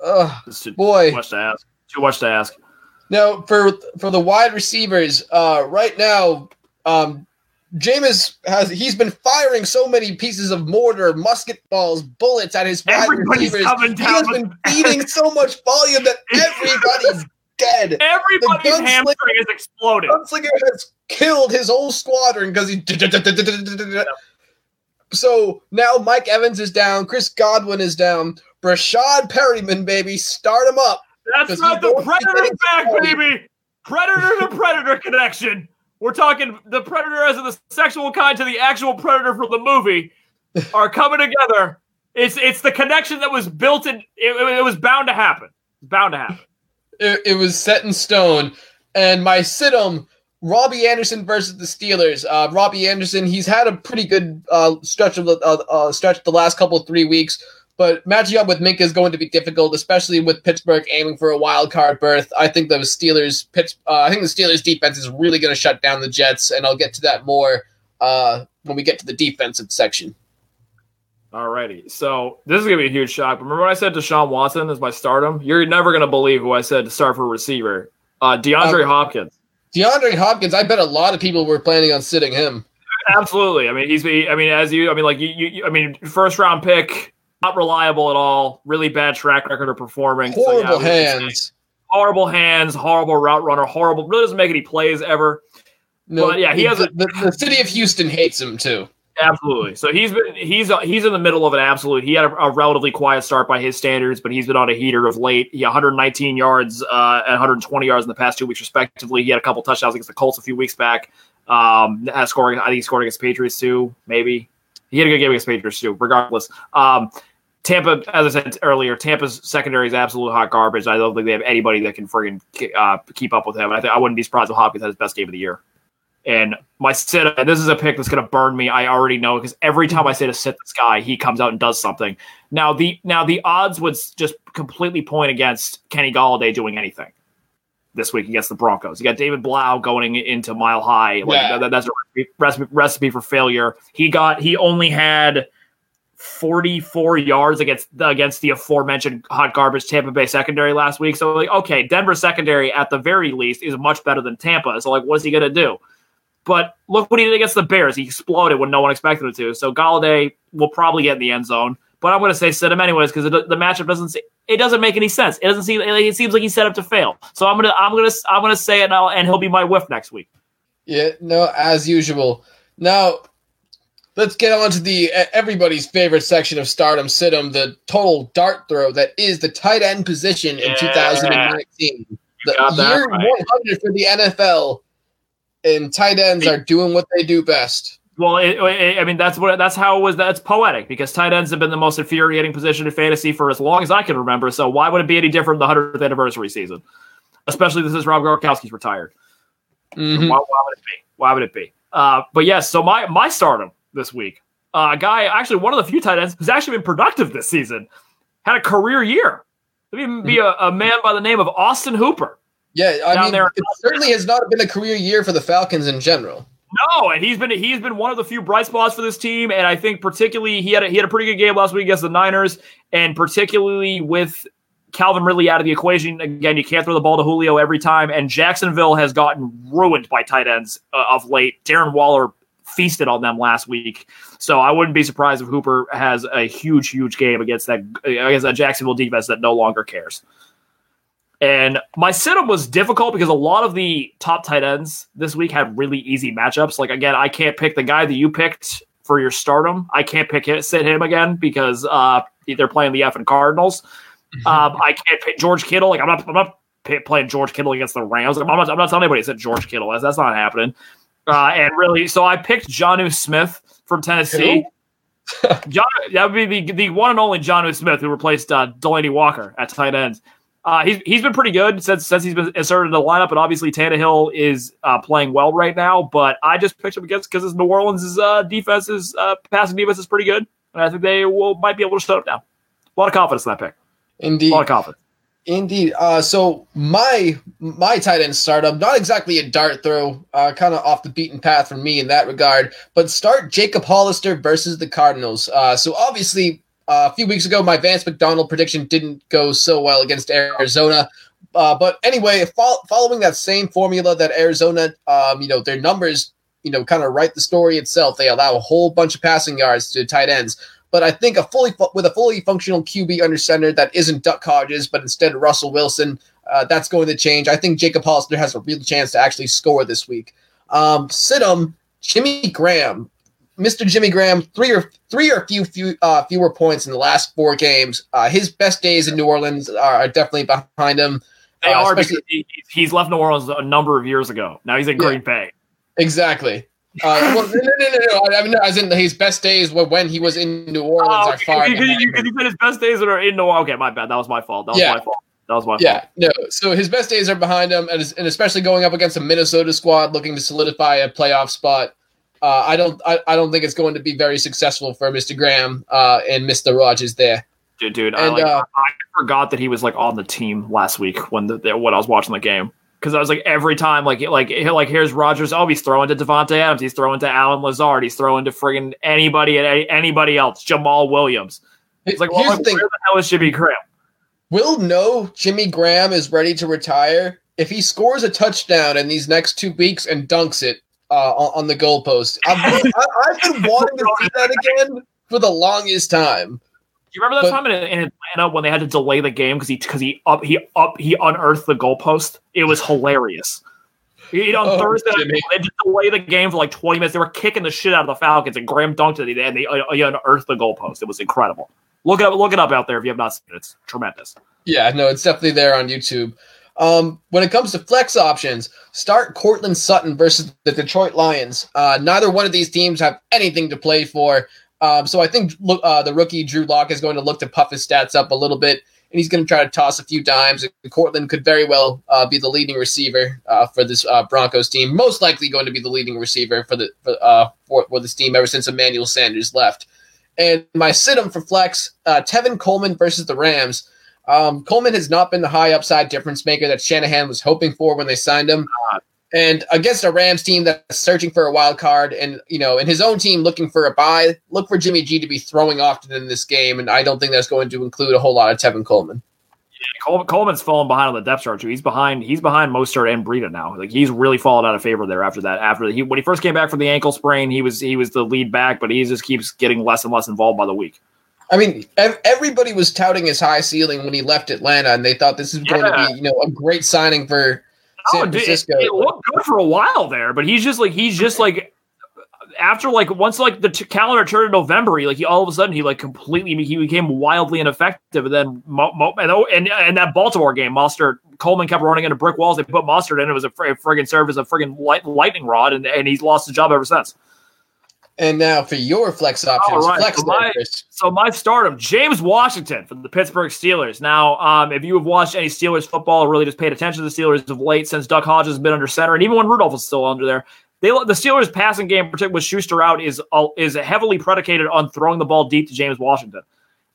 Ugh, too, boy, too much to ask. Too much to ask. Now, for for the wide receivers, uh, right now, um, Jameis has he's been firing so many pieces of mortar, musket balls, bullets at his wide Everybody's receivers. He has been feeding so much volume that everybody's dead. Everybody's hamstring is exploded. Gunslinger has killed his whole squadron because he. So now Mike Evans is down, Chris Godwin is down, Breshad Perryman, baby, start him up. That's not the Predator back, baby. Predator to Predator connection. We're talking the predator as the sexual kind to the actual predator from the movie are coming together. It's it's the connection that was built in. It, it was bound to happen. bound to happen. It, it, was set in stone. And my situm, Robby Anderson versus the Steelers. Uh, Robby Anderson, he's had a pretty good uh, stretch of the uh, uh stretch the last couple of three weeks. But matching up with Minkah is going to be difficult, especially with Pittsburgh aiming for a wild card berth. I think the Steelers, Pitts, uh, I think the Steelers defense is really going to shut down the Jets, and I'll get to that more uh, when we get to the defensive section. Alrighty, so this is gonna be a huge shock. Remember I said Deshaun Watson is my stardom? You're never gonna believe who I said to start for receiver. Uh, DeAndre um, Hopkins. DeAndre Hopkins. I bet a lot of people were planning on sitting him. Absolutely. I mean, he's. I mean, as you. I mean, like you. you I mean, first round pick not reliable at all. Really bad track record of performing. Horrible so, yeah, hands. Horrible hands. Horrible route runner. Horrible. Really doesn't make any plays ever. No, but yeah, he has the, a, the, the city of Houston hates him too. Absolutely. So he's been he's he's in the middle of an absolute. He had a, a, relatively quiet start by his standards, but he's been on a heater of late. He 119 yards uh, and 120 yards in the past two weeks, respectively. He had a couple touchdowns against the Colts a few weeks back. Um, has scoring. I think he scored against Patriots too. Maybe he had a good game against Patriots too. Regardless, um, Tampa, as I said earlier, Tampa's secondary is absolute hot garbage. I don't think they have anybody that can friggin' uh, keep up with him. I think I wouldn't be surprised if Hopkins had his best game of the year. And my sit, and this is a pick that's going to burn me. I already know because every time I say to sit this guy, he comes out and does something. Now the now the odds would just completely point against Kenny Golladay doing anything this week against the Broncos. You got David Blough going into Mile High. Like yeah. that, that's a recipe, recipe for failure. He got he only had 44 yards against the, against the aforementioned hot garbage Tampa Bay secondary last week. So like, okay, Denver secondary at the very least is much better than Tampa. So like, what's he gonna do? But look what he did against the Bears. He exploded when no one expected him to. So Golladay will probably get in the end zone. But I'm going to say sit him anyways because the matchup doesn't it doesn't make any sense. It doesn't seem it seems like he's set up to fail. So I'm gonna I'm gonna I'm gonna say it now, and he'll be my whiff next week. Yeah, no, as usual. Now let's get on to the everybody's favorite section of Stardom Situm, the total dart throw that is the tight end position in yeah. 2019. The year right. 100 for the NFL, and tight ends are doing what they do best. Well, it, it, I mean that's what that's how it was. That's poetic because tight ends have been the most infuriating position in fantasy for as long as I can remember. So why would it be any different the hundredth anniversary season? Especially this is Rob Gronkowski's retired. Mm-hmm. Why, why, would it be? Why would it be? Uh, but yes, so my my stardom this week, a uh, guy actually one of the few tight ends who's actually been productive this season, had a career year. Let me be a, a man by the name of Austin Hooper. Yeah, I mean, it certainly has not been a career year for the Falcons in general. No, and he's been he's been one of the few bright spots for this team, and I think particularly he had a, he had a pretty good game last week against the Niners, and particularly with Calvin Ridley out of the equation again, you can't throw the ball to Julio every time, and Jacksonville has gotten ruined by tight ends uh, of late. Darren Waller feasted on them last week, so I wouldn't be surprised if Hooper has a huge, huge game against that against that Jacksonville defense that no longer cares. And my setup was difficult because a lot of the top tight ends this week had really easy matchups. Like again, I can't pick the guy that you picked for your stardom. I can't pick it, sit him again because uh, they're playing the F and Cardinals. Mm-hmm. Um, I can't pick George Kittle. Like I'm not, I'm not playing George Kittle against the Rams. I'm not, I'm not telling anybody to George Kittle. That's, that's not happening. Uh, and really, so I picked Jonnu Smith from Tennessee. (laughs) John, that would be the, the one and only Jonnu Smith who replaced uh, Delanie Walker at tight end. Uh, he's he's been pretty good since since he's been inserted in the lineup, and obviously Tannehill is uh, playing well right now. But I just picked him against because New Orleans' uh, defense is uh, passing defense is pretty good, and I think they will might be able to shut him down. A lot of confidence in that pick. Indeed, a lot of confidence. Indeed. Uh, so my my tight end startup, not exactly a dart throw, uh, kind of off the beaten path for me in that regard, but start Jacob Hollister versus the Cardinals. Uh, so obviously uh, a few weeks ago, my Vance McDonald prediction didn't go so well against Arizona. Uh, but anyway, fo- following that same formula that Arizona, um, you know, their numbers, you know, kind of write the story itself. They allow a whole bunch of passing yards to tight ends. But I think a fully with a fully functional QB under center that isn't Duck Hodges, but instead Russell Wilson, uh, that's going to change. I think Jacob Hollister has a real chance to actually score this week. Um, Sidham, Jimmy Graham, Mr. Jimmy Graham, three or three or few, few uh, fewer points in the last four games. Uh, his best days in New Orleans are, are definitely behind him. They uh, are because he, he's left New Orleans a number of years ago. Now he's in Green Bay. Exactly. Uh, well, no, no, no, no, I mean, as in his best days were when he was in New Orleans. Oh, are far you, you, you, said his best days are in New Orleans. Okay, my bad. That was my fault. That was yeah. my fault. That was my yeah, fault. no. So his best days are behind him, and, and especially going up against a Minnesota squad looking to solidify a playoff spot uh, I don't I, I don't think it's going to be very successful for Mr. Graham uh, and Mr. Rodgers there. Dude, dude, and, I, like, uh, I forgot that he was like on the team last week when the, the when I was watching the game because I was like every time like like like here's Rodgers. Oh, he's throwing to Davante Adams. He's throwing to Allen Lazard. He's throwing to friggin' anybody and anybody else. Jamaal Williams. It's like, well, like, the where the hell is Jimmy Graham? We'll know Jimmy Graham is ready to retire if he scores a touchdown in these next two weeks and dunks it uh, on, the goalpost. I've been, I, have been wanting to see that again for the longest time. Do you remember that but, time in, in, Atlanta when they had to delay the game because he because he up he up he unearthed the goalpost? It was hilarious. He, on oh, Thursday, Jimmy. they had to delay the game for like twenty minutes. They were kicking the shit out of the Falcons, and Graham dunked it, and they uh, unearthed the goalpost. It was incredible. Look it up, look it up out there if you have not seen it. It's tremendous. Yeah, no, it's definitely there on YouTube. Um, when it comes to flex options, start Courtland Sutton versus the Detroit Lions. Uh, neither one of these teams have anything to play for. Um, so I think uh, the rookie Drew Lock is going to look to puff his stats up a little bit, and he's going to try to toss a few dimes. And Courtland could very well uh, be the leading receiver uh, for this uh, Broncos team. Most likely going to be the leading receiver for the for, uh, for, for this team ever since Emmanuel Sanders left. And my situm for flex, Tevin Coleman versus the Rams. Um, Coleman has not been the high upside difference maker that Shanahan was hoping for when they signed him. And against a Rams team that's searching for a wild card, and you know, and his own team looking for a bye, look for Jimmy G to be throwing often in this game, and I don't think that's going to include a whole lot of Tevin Coleman. Cole, Coleman's fallen behind on the depth chart too. He's behind. He's behind Mostert and Breida now. Like he's really fallen out of favor there after that. After he when he first came back from the ankle sprain, he was he was the lead back, but he just keeps getting less and less involved by the week. I mean, everybody was touting his high ceiling when he left Atlanta, and they thought this is going to be, you know, a great signing for San oh, Francisco. It, it looked good for a while there, but he's just like he's just like after like once like the t- calendar turned to November, he like he all of a sudden he like completely he became wildly ineffective. And then Mo, Mo, and, oh, and and that Baltimore game, Mostert Coleman kept running into brick walls. They put Mostert in. It was a fr- friggin' serve as a friggin' light, lightning rod, and and he's lost his job ever since. And now for your flex options, right. flex so, my, so my stardom, James Washington from the Pittsburgh Steelers. Now, um, if you have watched any Steelers football or really just paid attention to the Steelers of late since Duck Hodges has been under center, and even when Rudolph was still under there, they the Steelers' passing game, particularly with Schuster out, is is heavily predicated on throwing the ball deep to James Washington.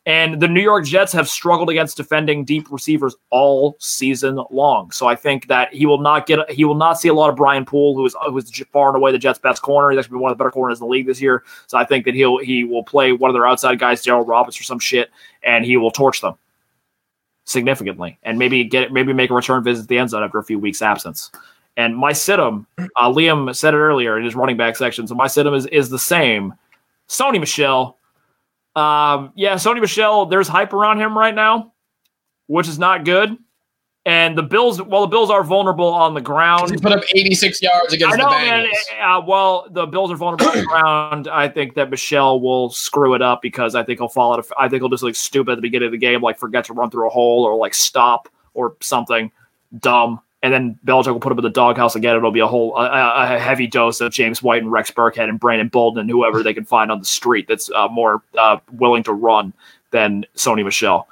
And the New York Jets have struggled against defending deep receivers all season long. So I think that he will not get he will not see a lot of Brian Poole, who is who is far and away the Jets' best corner. He's actually been one of the better corners in the league this year. So I think that he'll he will play one of their outside guys, Darryl Roberts or some shit, and he will torch them significantly, and maybe get maybe make a return visit to the end zone after a few weeks absence. And my situm, uh, Liam said it earlier in his running back section. So my situm is is the same. Sony Michel um, yeah, Sony Michel, there's hype around him right now, which is not good. And the Bills, well, the Bills are vulnerable on the ground. He put up 86 yards against I know, the Bengals. Man, uh, well, the Bills are vulnerable on the ground. I think that Michel will screw it up because I think he'll fall out of. I think he'll just like stupid at the beginning of the game, like forget to run through a hole or like stop or something dumb and then Belichick will put him in the doghouse again. It'll be a whole a, a, heavy dose of James White and Rex Burkhead and Brandon Bolden and whoever they can find on the street that's uh, more uh, willing to run than Sony Michel.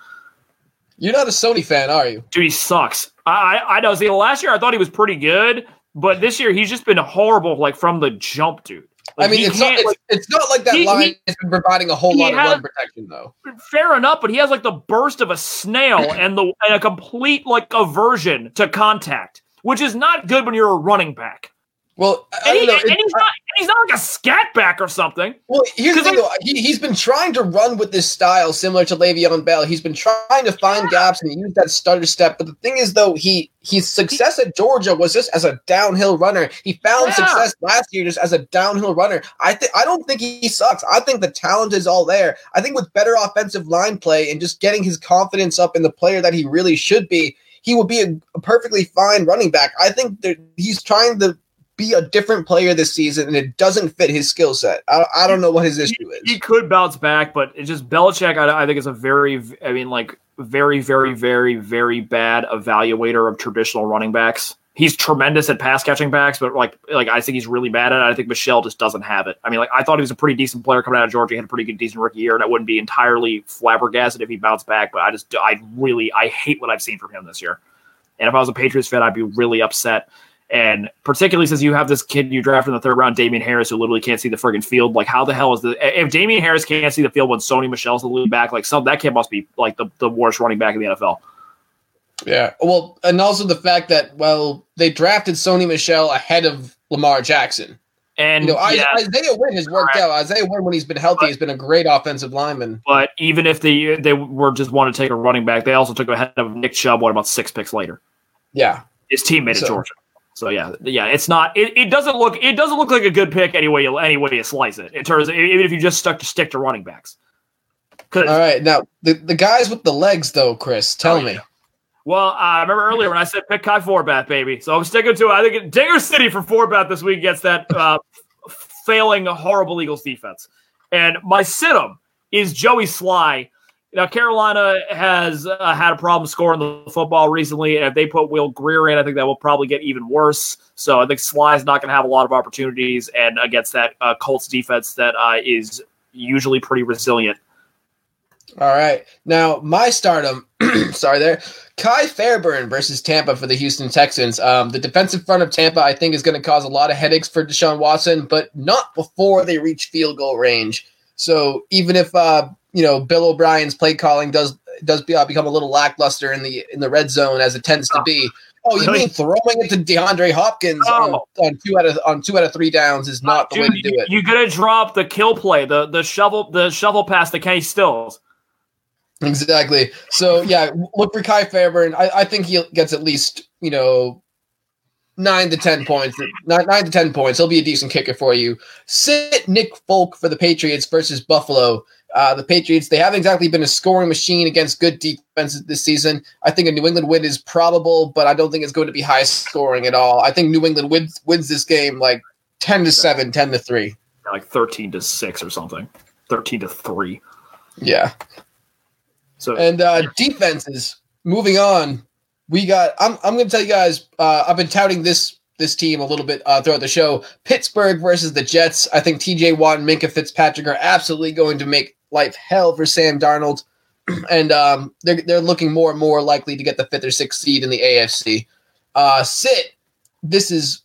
You're not a Sony fan, are you? Dude, he sucks. I I know. See, last year I thought he was pretty good, but this year he's just been horrible, like from the jump, dude. Like, I mean, it's not, it's, like, it's not like that he, line he, has been providing a whole lot has, of run protection, though. Fair enough, but he has like the burst of a snail (clears throat) and the and a complete like aversion to contact, which is not good when you're a running back. Well, and, he, and he's not and he's not like a scat back or something. Well, here's the thing, though. He, he's been trying to run with this style similar to Le'Veon Bell. He's been trying to find yeah. gaps and use that stutter step. But the thing is, though, he his success at Georgia was just as a downhill runner. He found yeah. success last year just as a downhill runner. I think I don't think he sucks. I think the talent is all there. I think with better offensive line play and just getting his confidence up in the player that he really should be, he will be a, a perfectly fine running back. I think that he's trying to be a different player this season, and it doesn't fit his skill set. I, I don't know what his issue is. He could bounce back, but it's just Belichick. I, I think is a very, I mean, like very, very, very, very bad evaluator of traditional running backs. He's tremendous at pass catching backs, but like, like I think he's really bad at it. I think Michel just doesn't have it. I mean, like I thought he was a pretty decent player coming out of Georgia. He had a pretty good, decent rookie year, and I wouldn't be entirely flabbergasted if he bounced back. But I just, I really, I hate what I've seen from him this year. And if I was a Patriots fan, I'd be really upset and particularly since you have this kid you draft in the third round, Damien Harris, who literally can't see the friggin' field. Like, how the hell is the if Damien Harris can't see the field when Sony Michel's the lead back? Like, some that kid must be like the, the worst running back in the NFL. Yeah. Well, and also the fact that well, they drafted Sony Michel ahead of Lamar Jackson. And you know, yeah, Isaiah Wynn has worked out. Isaiah Wynn, when he's been healthy, has been a great offensive lineman. But even if they they were just want to take a running back, they also took ahead of Nick Chubb. What about six picks later? Yeah, his teammate so, at Georgia. So yeah, yeah, it's not. It, it doesn't look. It doesn't look like a good pick anyway. You, any way you slice it. In terms, of, even if you just stuck to stick to running backs. All right, now the, the guys with the legs though, Chris, tell oh, me. Well, uh, I remember earlier when I said pick Kai Forbath, baby. So I'm sticking to it. I think Dinger City for Forbath this week gets that uh, (laughs) failing horrible Eagles defense, and my situm is Joey Slye now, Carolina has uh, had a problem scoring the football recently, and if they put Will Grier in, I think that will probably get even worse. So I think Slye is not going to have a lot of opportunities, and against that uh, Colts defense that uh, is usually pretty resilient. All right, now my stardom. (clears throat) sorry, there. Kai Fairbairn versus Tampa for the Houston Texans. Um, the defensive front of Tampa, I think, is going to cause a lot of headaches for Deshaun Watson, but not before they reach field goal range. So even if uh, you know Bill O'Brien's play calling does does uh, become a little lackluster in the in the red zone as it tends to be. Oh, you Really? mean throwing it to DeAndre Hopkins on, Oh. on two out of on two out of three downs is not the way to do it. You're gonna drop the kill play, the the shovel, the shovel pass to Kenny Stills. Exactly. So yeah, look for Kai Fairbairn. I, I think he gets at least you know nine to ten points. Nine, nine to ten points. He'll be a decent kicker for you. Sit Nick Folk for the Patriots versus Buffalo. Uh, the Patriots they haven't exactly been a scoring machine against good defenses this season. I think a New England win is probable, but I don't think it's going to be high scoring at all. I think New England wins wins this game like ten to 7, 10 to three. Like thirteen to six or something. Thirteen to three. Yeah. So And uh, defenses. Moving on, we got. I'm. I'm going to tell you guys. Uh, I've been touting this this team a little bit uh, throughout the show. Pittsburgh versus the Jets. I think T.J. Watt and Minkah Fitzpatrick are absolutely going to make life hell for Sam Darnold, (clears throat) and um, they're they're looking more and more likely to get the fifth or sixth seed in the AFC. Uh, sit. This is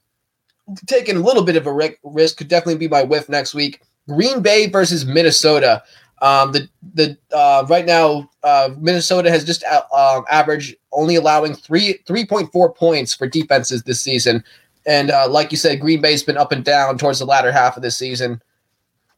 taking a little bit of a risk. Could definitely be my whiff next week. Green Bay versus Minnesota. Um, the the uh, right now uh, Minnesota has just uh, um, averaged only allowing three three point four points for defenses this season, and uh, like you said, Green Bay's been up and down towards the latter half of this season.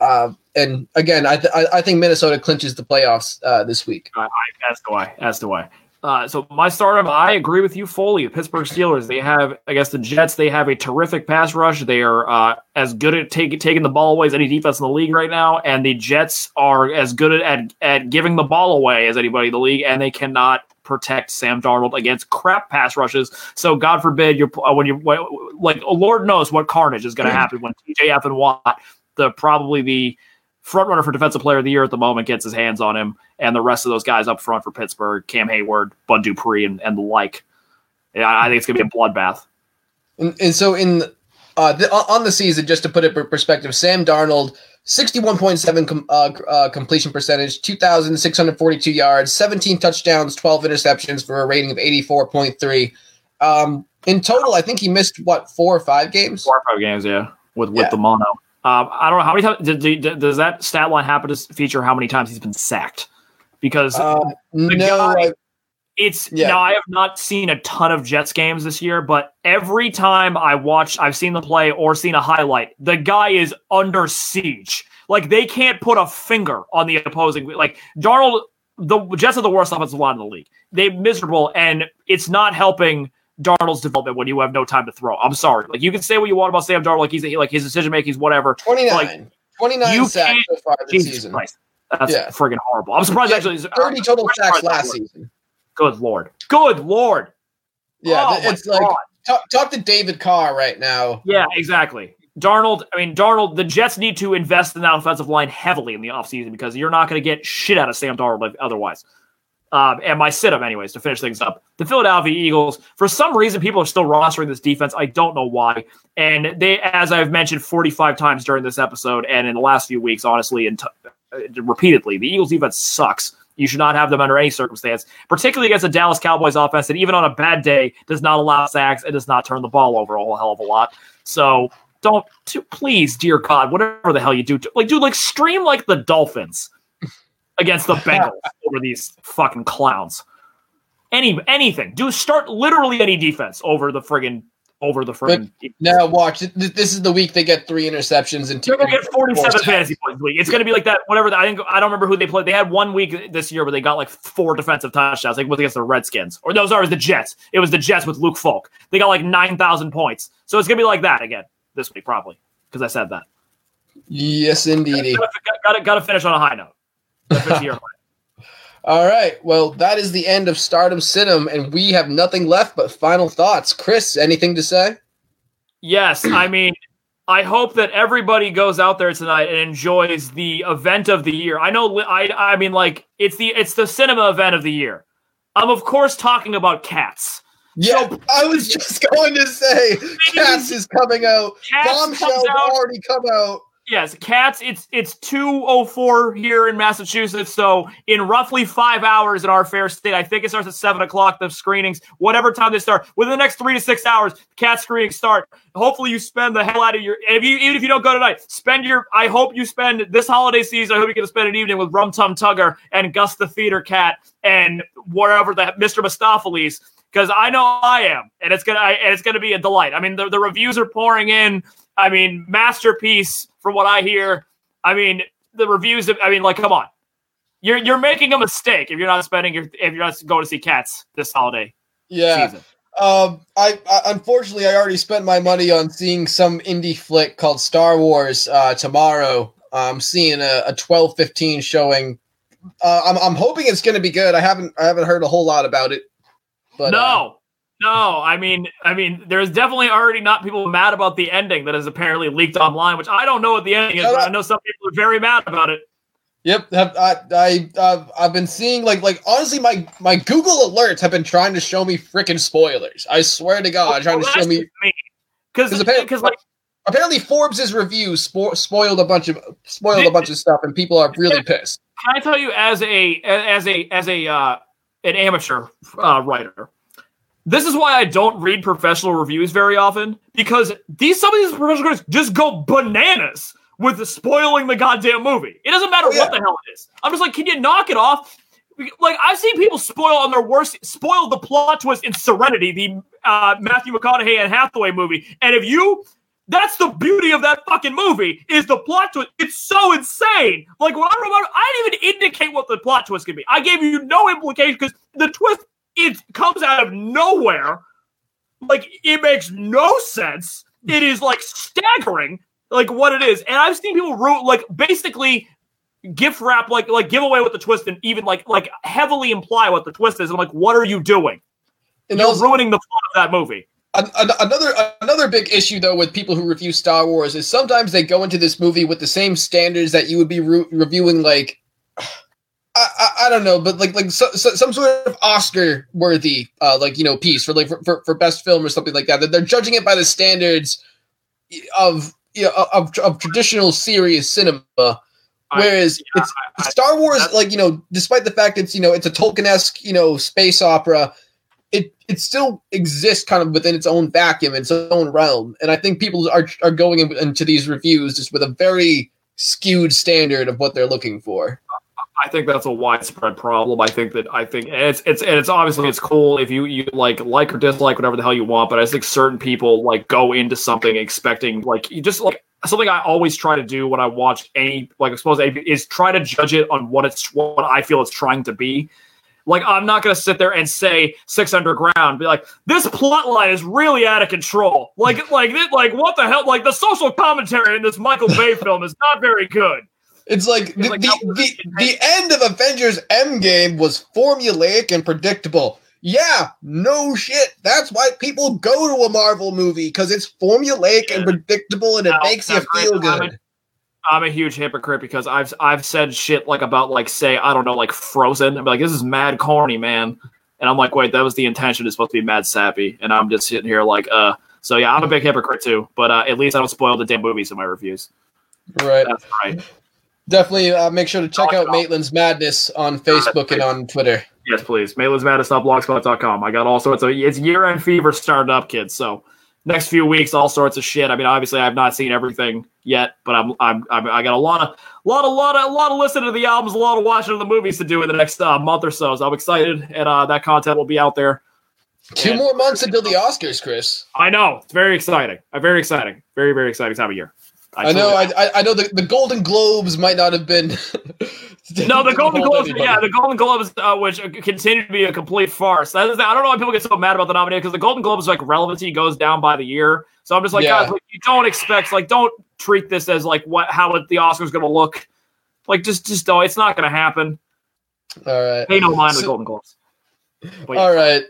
Uh, and again, I, th- I think Minnesota clinches the playoffs uh, this week. I, I, as do I. As do I. Uh, so my stardom, I agree with you fully. The Pittsburgh Steelers, they have, I guess, the Jets. They have a terrific pass rush. They are uh, as good at taking taking the ball away as any defense in the league right now, and the Jets are as good at at giving the ball away as anybody in the league, and they cannot protect Sam Darnold against crap pass rushes. So God forbid you uh, when you like Lord knows what carnage is going to happen when TJ F and Watt, the probably the front runner for defensive player of the year at the moment gets his hands on him, and the rest of those guys up front for Pittsburgh, Cam Heyward, Bud Dupree, and, and the like. Yeah, I think it's gonna be a bloodbath. And, and so in uh, the, on the season, just to put it in perspective, Sam Darnold, 61.7 com, uh, uh, completion percentage, 2,642 yards, 17 touchdowns, 12 interceptions for a rating of 84.3. Um, in total, I think he missed, what, four or five games? Four or five games, yeah, with with Yeah. the mono. Um, I don't know how many times did, did, does that stat line happen to feature how many times he's been sacked? Because Uh, no, guy- I- It's Yeah. now I have not seen a ton of Jets games this year, but every time I watch, I've seen the play or seen a highlight. The guy is under siege. Like they can't put a finger on the opposing. Like Darnold, the Jets are the worst offensive line in the league. They're miserable, and it's not helping Darnold's development when you have no time to throw. I'm sorry. Like you can say what you want about Sam Darnold, like he's like his decision making is whatever. 29. like, 29 sacks so far this Jesus season. Christ, that's Yeah. friggin' horrible. I'm surprised Yeah, actually. Uh, 30 total sacks last worked. season. Good lord. Good lord. Yeah, Oh, it's like talk, talk to David Carr right now. Yeah, exactly. Darnold, I mean, Darnold, the Jets need to invest in that offensive line heavily in the offseason because you're not going to get shit out of Sam Darnold otherwise. Um, and my sit up, anyways, to finish things up. The Philadelphia Eagles, for some reason, people are still rostering this defense. I don't know why. And they, as I've mentioned 45 times during this episode and in the last few weeks, honestly, and t- uh, repeatedly, the Eagles defense sucks. You should not have them under any circumstance, particularly against the Dallas Cowboys offense that even on a bad day does not allow sacks and does not turn the ball over a whole hell of a lot. So don't please, dear God, whatever the hell you do, like dude, like stream like the Dolphins against the Bengals (laughs) over these fucking clowns. Any anything, do start literally any defense over the friggin' over the friggin'. Now watch. This is the week they get three interceptions and two. They're gonna get 47 sacks. fantasy points a week. It's gonna be like that. Whatever. the- I think I don't remember who they played. They had one week this year where they got like four defensive touchdowns. Like it was against the Redskins, or no, sorry, it was the Jets. It was the Jets with Luke Falk. They got like nine thousand points. So it's gonna be like that again this week, probably because I said that. Yes, indeed. Gotta, gotta, gotta finish on a high note. Gotta finish here. All right. Well, that is the end of Start 'Em Sit 'Em, and we have nothing left but final thoughts. Chris, anything to say? Yes, I mean, I hope that everybody goes out there tonight and enjoys the event of the year. I know, I, I mean, like it's the it's the cinema event of the year. I'm of course talking about Cats. Yeah, I was just going to say, Cats is coming out. Cats out. already come out. Yes, Cats. It's it's two oh four here in Massachusetts. So in roughly five hours in our fair state, I think it starts at seven o'clock. The screenings, whatever time they start, within the next three to six hours, Cat screenings start. Hopefully, you spend the hell out of your. If you even if you don't go tonight, spend your. I hope you spend this holiday season. I hope you get to spend an evening with Rum Tum Tugger and Gus the Theater Cat and wherever that Mr. Mistoffelees because I know I am, and it's gonna I, and it's gonna be a delight. I mean, the, the reviews are pouring in. I mean, masterpiece from what I hear. I mean, the reviews. Of, I mean, like, come on, you're you're making a mistake if you're not spending your if you're not going to see Cats this holiday. Yeah. Season. Um, I, I unfortunately I already spent my money on seeing some indie flick called Star Wars uh, tomorrow. I'm seeing a, a 12:15 showing. Uh, I'm I'm hoping it's going to be good. I haven't I haven't heard a whole lot about it. But no, uh, no. I mean, I mean, there's definitely already not people mad about the ending that is apparently leaked online, which I don't know what the ending is, but. I know some people are very mad about it. Yep, I I I've, I've been seeing like like honestly my my Google alerts have been trying to show me freaking spoilers. I swear to God, trying to show me because 'Cause apparently- like apparently Forbes's review spo- spoiled a bunch of spoiled a bunch of stuff and people are really pissed. can I tell you as a as a as a uh, an amateur uh, writer, this is why I don't read professional reviews very often because these some of these professional critics just go bananas with spoiling the goddamn movie. It doesn't matter Oh, yeah. what the hell it is. I'm just like, can you knock it off? Like I've seen people spoil on their worst, spoil the plot twist in Serenity, the uh, Matthew McConaughey and Hathaway movie, and if you that's the beauty of that fucking movie is the plot twist. It's so insane. Like when I remember, I didn't even indicate what the plot twist could be. I gave you no implication because the twist it comes out of nowhere. Like it makes no sense. It is like staggering, like what it is. And I've seen people ru- like basically gift wrap, like like give away what the twist and even like like heavily imply what the twist is. I'm like, what are you doing? And You're also, ruining the plot of that movie. An- an- another another big issue though with people who review Star Wars is sometimes they go into this movie with the same standards that you would be re- reviewing like I, I, I don't know, but like like so, so, some sort of Oscar worthy uh like you know piece for like for, for, for best film or something like that. That they're judging it by the standards of you know, of, of traditional serious cinema. I- Whereas yeah, it's I- I- Star Wars, like you know, despite the fact it's you know it's a Tolkien-esque you know space opera, it it still exists kind of within its own vacuum, and its own realm, and I think people are are going in, into these reviews just with a very skewed standard of what they're looking for. I think that's a widespread problem. I think that I think and it's it's and it's obviously it's cool if you you like like or dislike whatever the hell you want, but I think certain people like go into something expecting like you just like something I always try to do when I watch any like I suppose is try to judge it on what it's what I feel it's trying to be. Like I'm not gonna sit there and say Six Underground, be like this plot line is really out of control. Like like like what the hell? Like the social commentary in this Michael Bay (laughs) film is not very good. It's like the, like the, the, the end of Avengers Endgame was formulaic and predictable. Yeah, no shit. That's why people go to a Marvel movie because it's formulaic and predictable and it Now- makes you feel I'm good. a- I'm a huge hypocrite because I've I've said shit like about like say I don't know like Frozen. I'm like this is mad corny, man. And I'm like, wait, that was the intention. It's supposed to be mad sappy, and I'm just sitting here like, uh. So yeah, I'm a big hypocrite too. But uh, at least I don't spoil the damn movies in my reviews. Right. That's right. Definitely uh, make sure to check out. Maitland's Madness on Facebook and on Twitter. Yes, please. Maitland's Madness on blogspot.com. I got all sorts of it's year end fever starting up, kids. So next few weeks, all sorts of shit. I mean, obviously, I've not seen everything yet, but I'm I'm, I'm I got a lot of lot of lot of a lot of listening to the albums, a lot of watching the movies to do in the next uh, month or so. So I'm excited, and uh, that content will be out there. Two And- more months until the Oscars, Chris. I know it's very exciting. A very exciting, very very exciting time of year. I know. I, I, I know the, the Golden Globes might not have been. (laughs) No, the Golden Globes, anybody. yeah, the Golden Globes, uh, which continue to be a complete farce. That is, I don't know why people get so mad about the nomination because the Golden Globes like relevancy goes down by the year. So I'm just like, Yeah. guys, like, you don't expect, like, don't treat this as like what how it, the Oscars going to look. Like, just just don't. It's not going to happen. All right. Pay no mind to the Golden Globes. But, yeah. All right.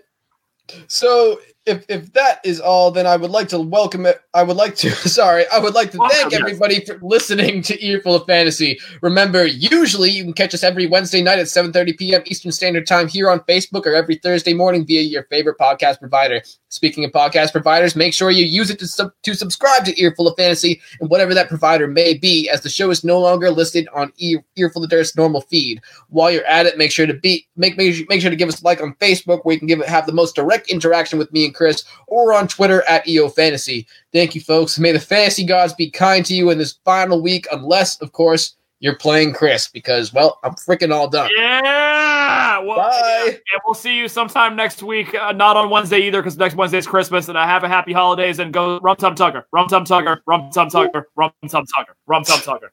So if if that is all, then I would like to welcome it. I would like to (laughs) sorry, I would like to thank everybody for listening to Earful of Fantasy. Remember, usually you can catch us every Wednesday night at 7:30 p.m. Eastern Standard Time here on Facebook or every Thursday morning via your favorite podcast provider. Speaking of podcast providers, make sure you use it to sub- to subscribe to Earful of Fantasy and whatever that provider may be, as the show is no longer listed on Ear- Earful of Dirt's normal feed. While you're at it, make sure to be make make, make sure to give us a like on Facebook, where you can give it have the most direct interaction with me and Chris, or on Twitter at EO Fantasy. Thank you, folks. May the fantasy gods be kind to you in this final week, unless, of course, you're playing Chris because, well, I'm freaking all done. Yeah. Well, Bye. yeah, and we'll see you sometime next week. Uh, not on Wednesday either, because next Wednesday is Christmas. And I have a happy holidays and go rum tum tugger, rum tum tugger, rum tum tugger, rum tum tugger, rum tum tugger.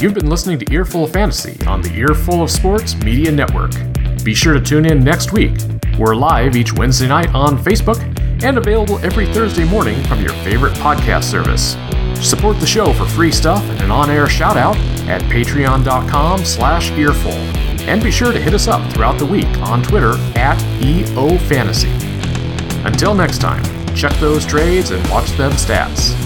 You've been listening to Earful of Fantasy on the Earful of Sports Media Network. Be sure to tune in next week. We're live each Wednesday night on Facebook and available every Thursday morning from your favorite podcast service. Support the show for free stuff and an on-air shout-out at patreon.com slash earful. And be sure to hit us up throughout the week on Twitter at EOFantasy. Until next time, check those trades and watch them stats.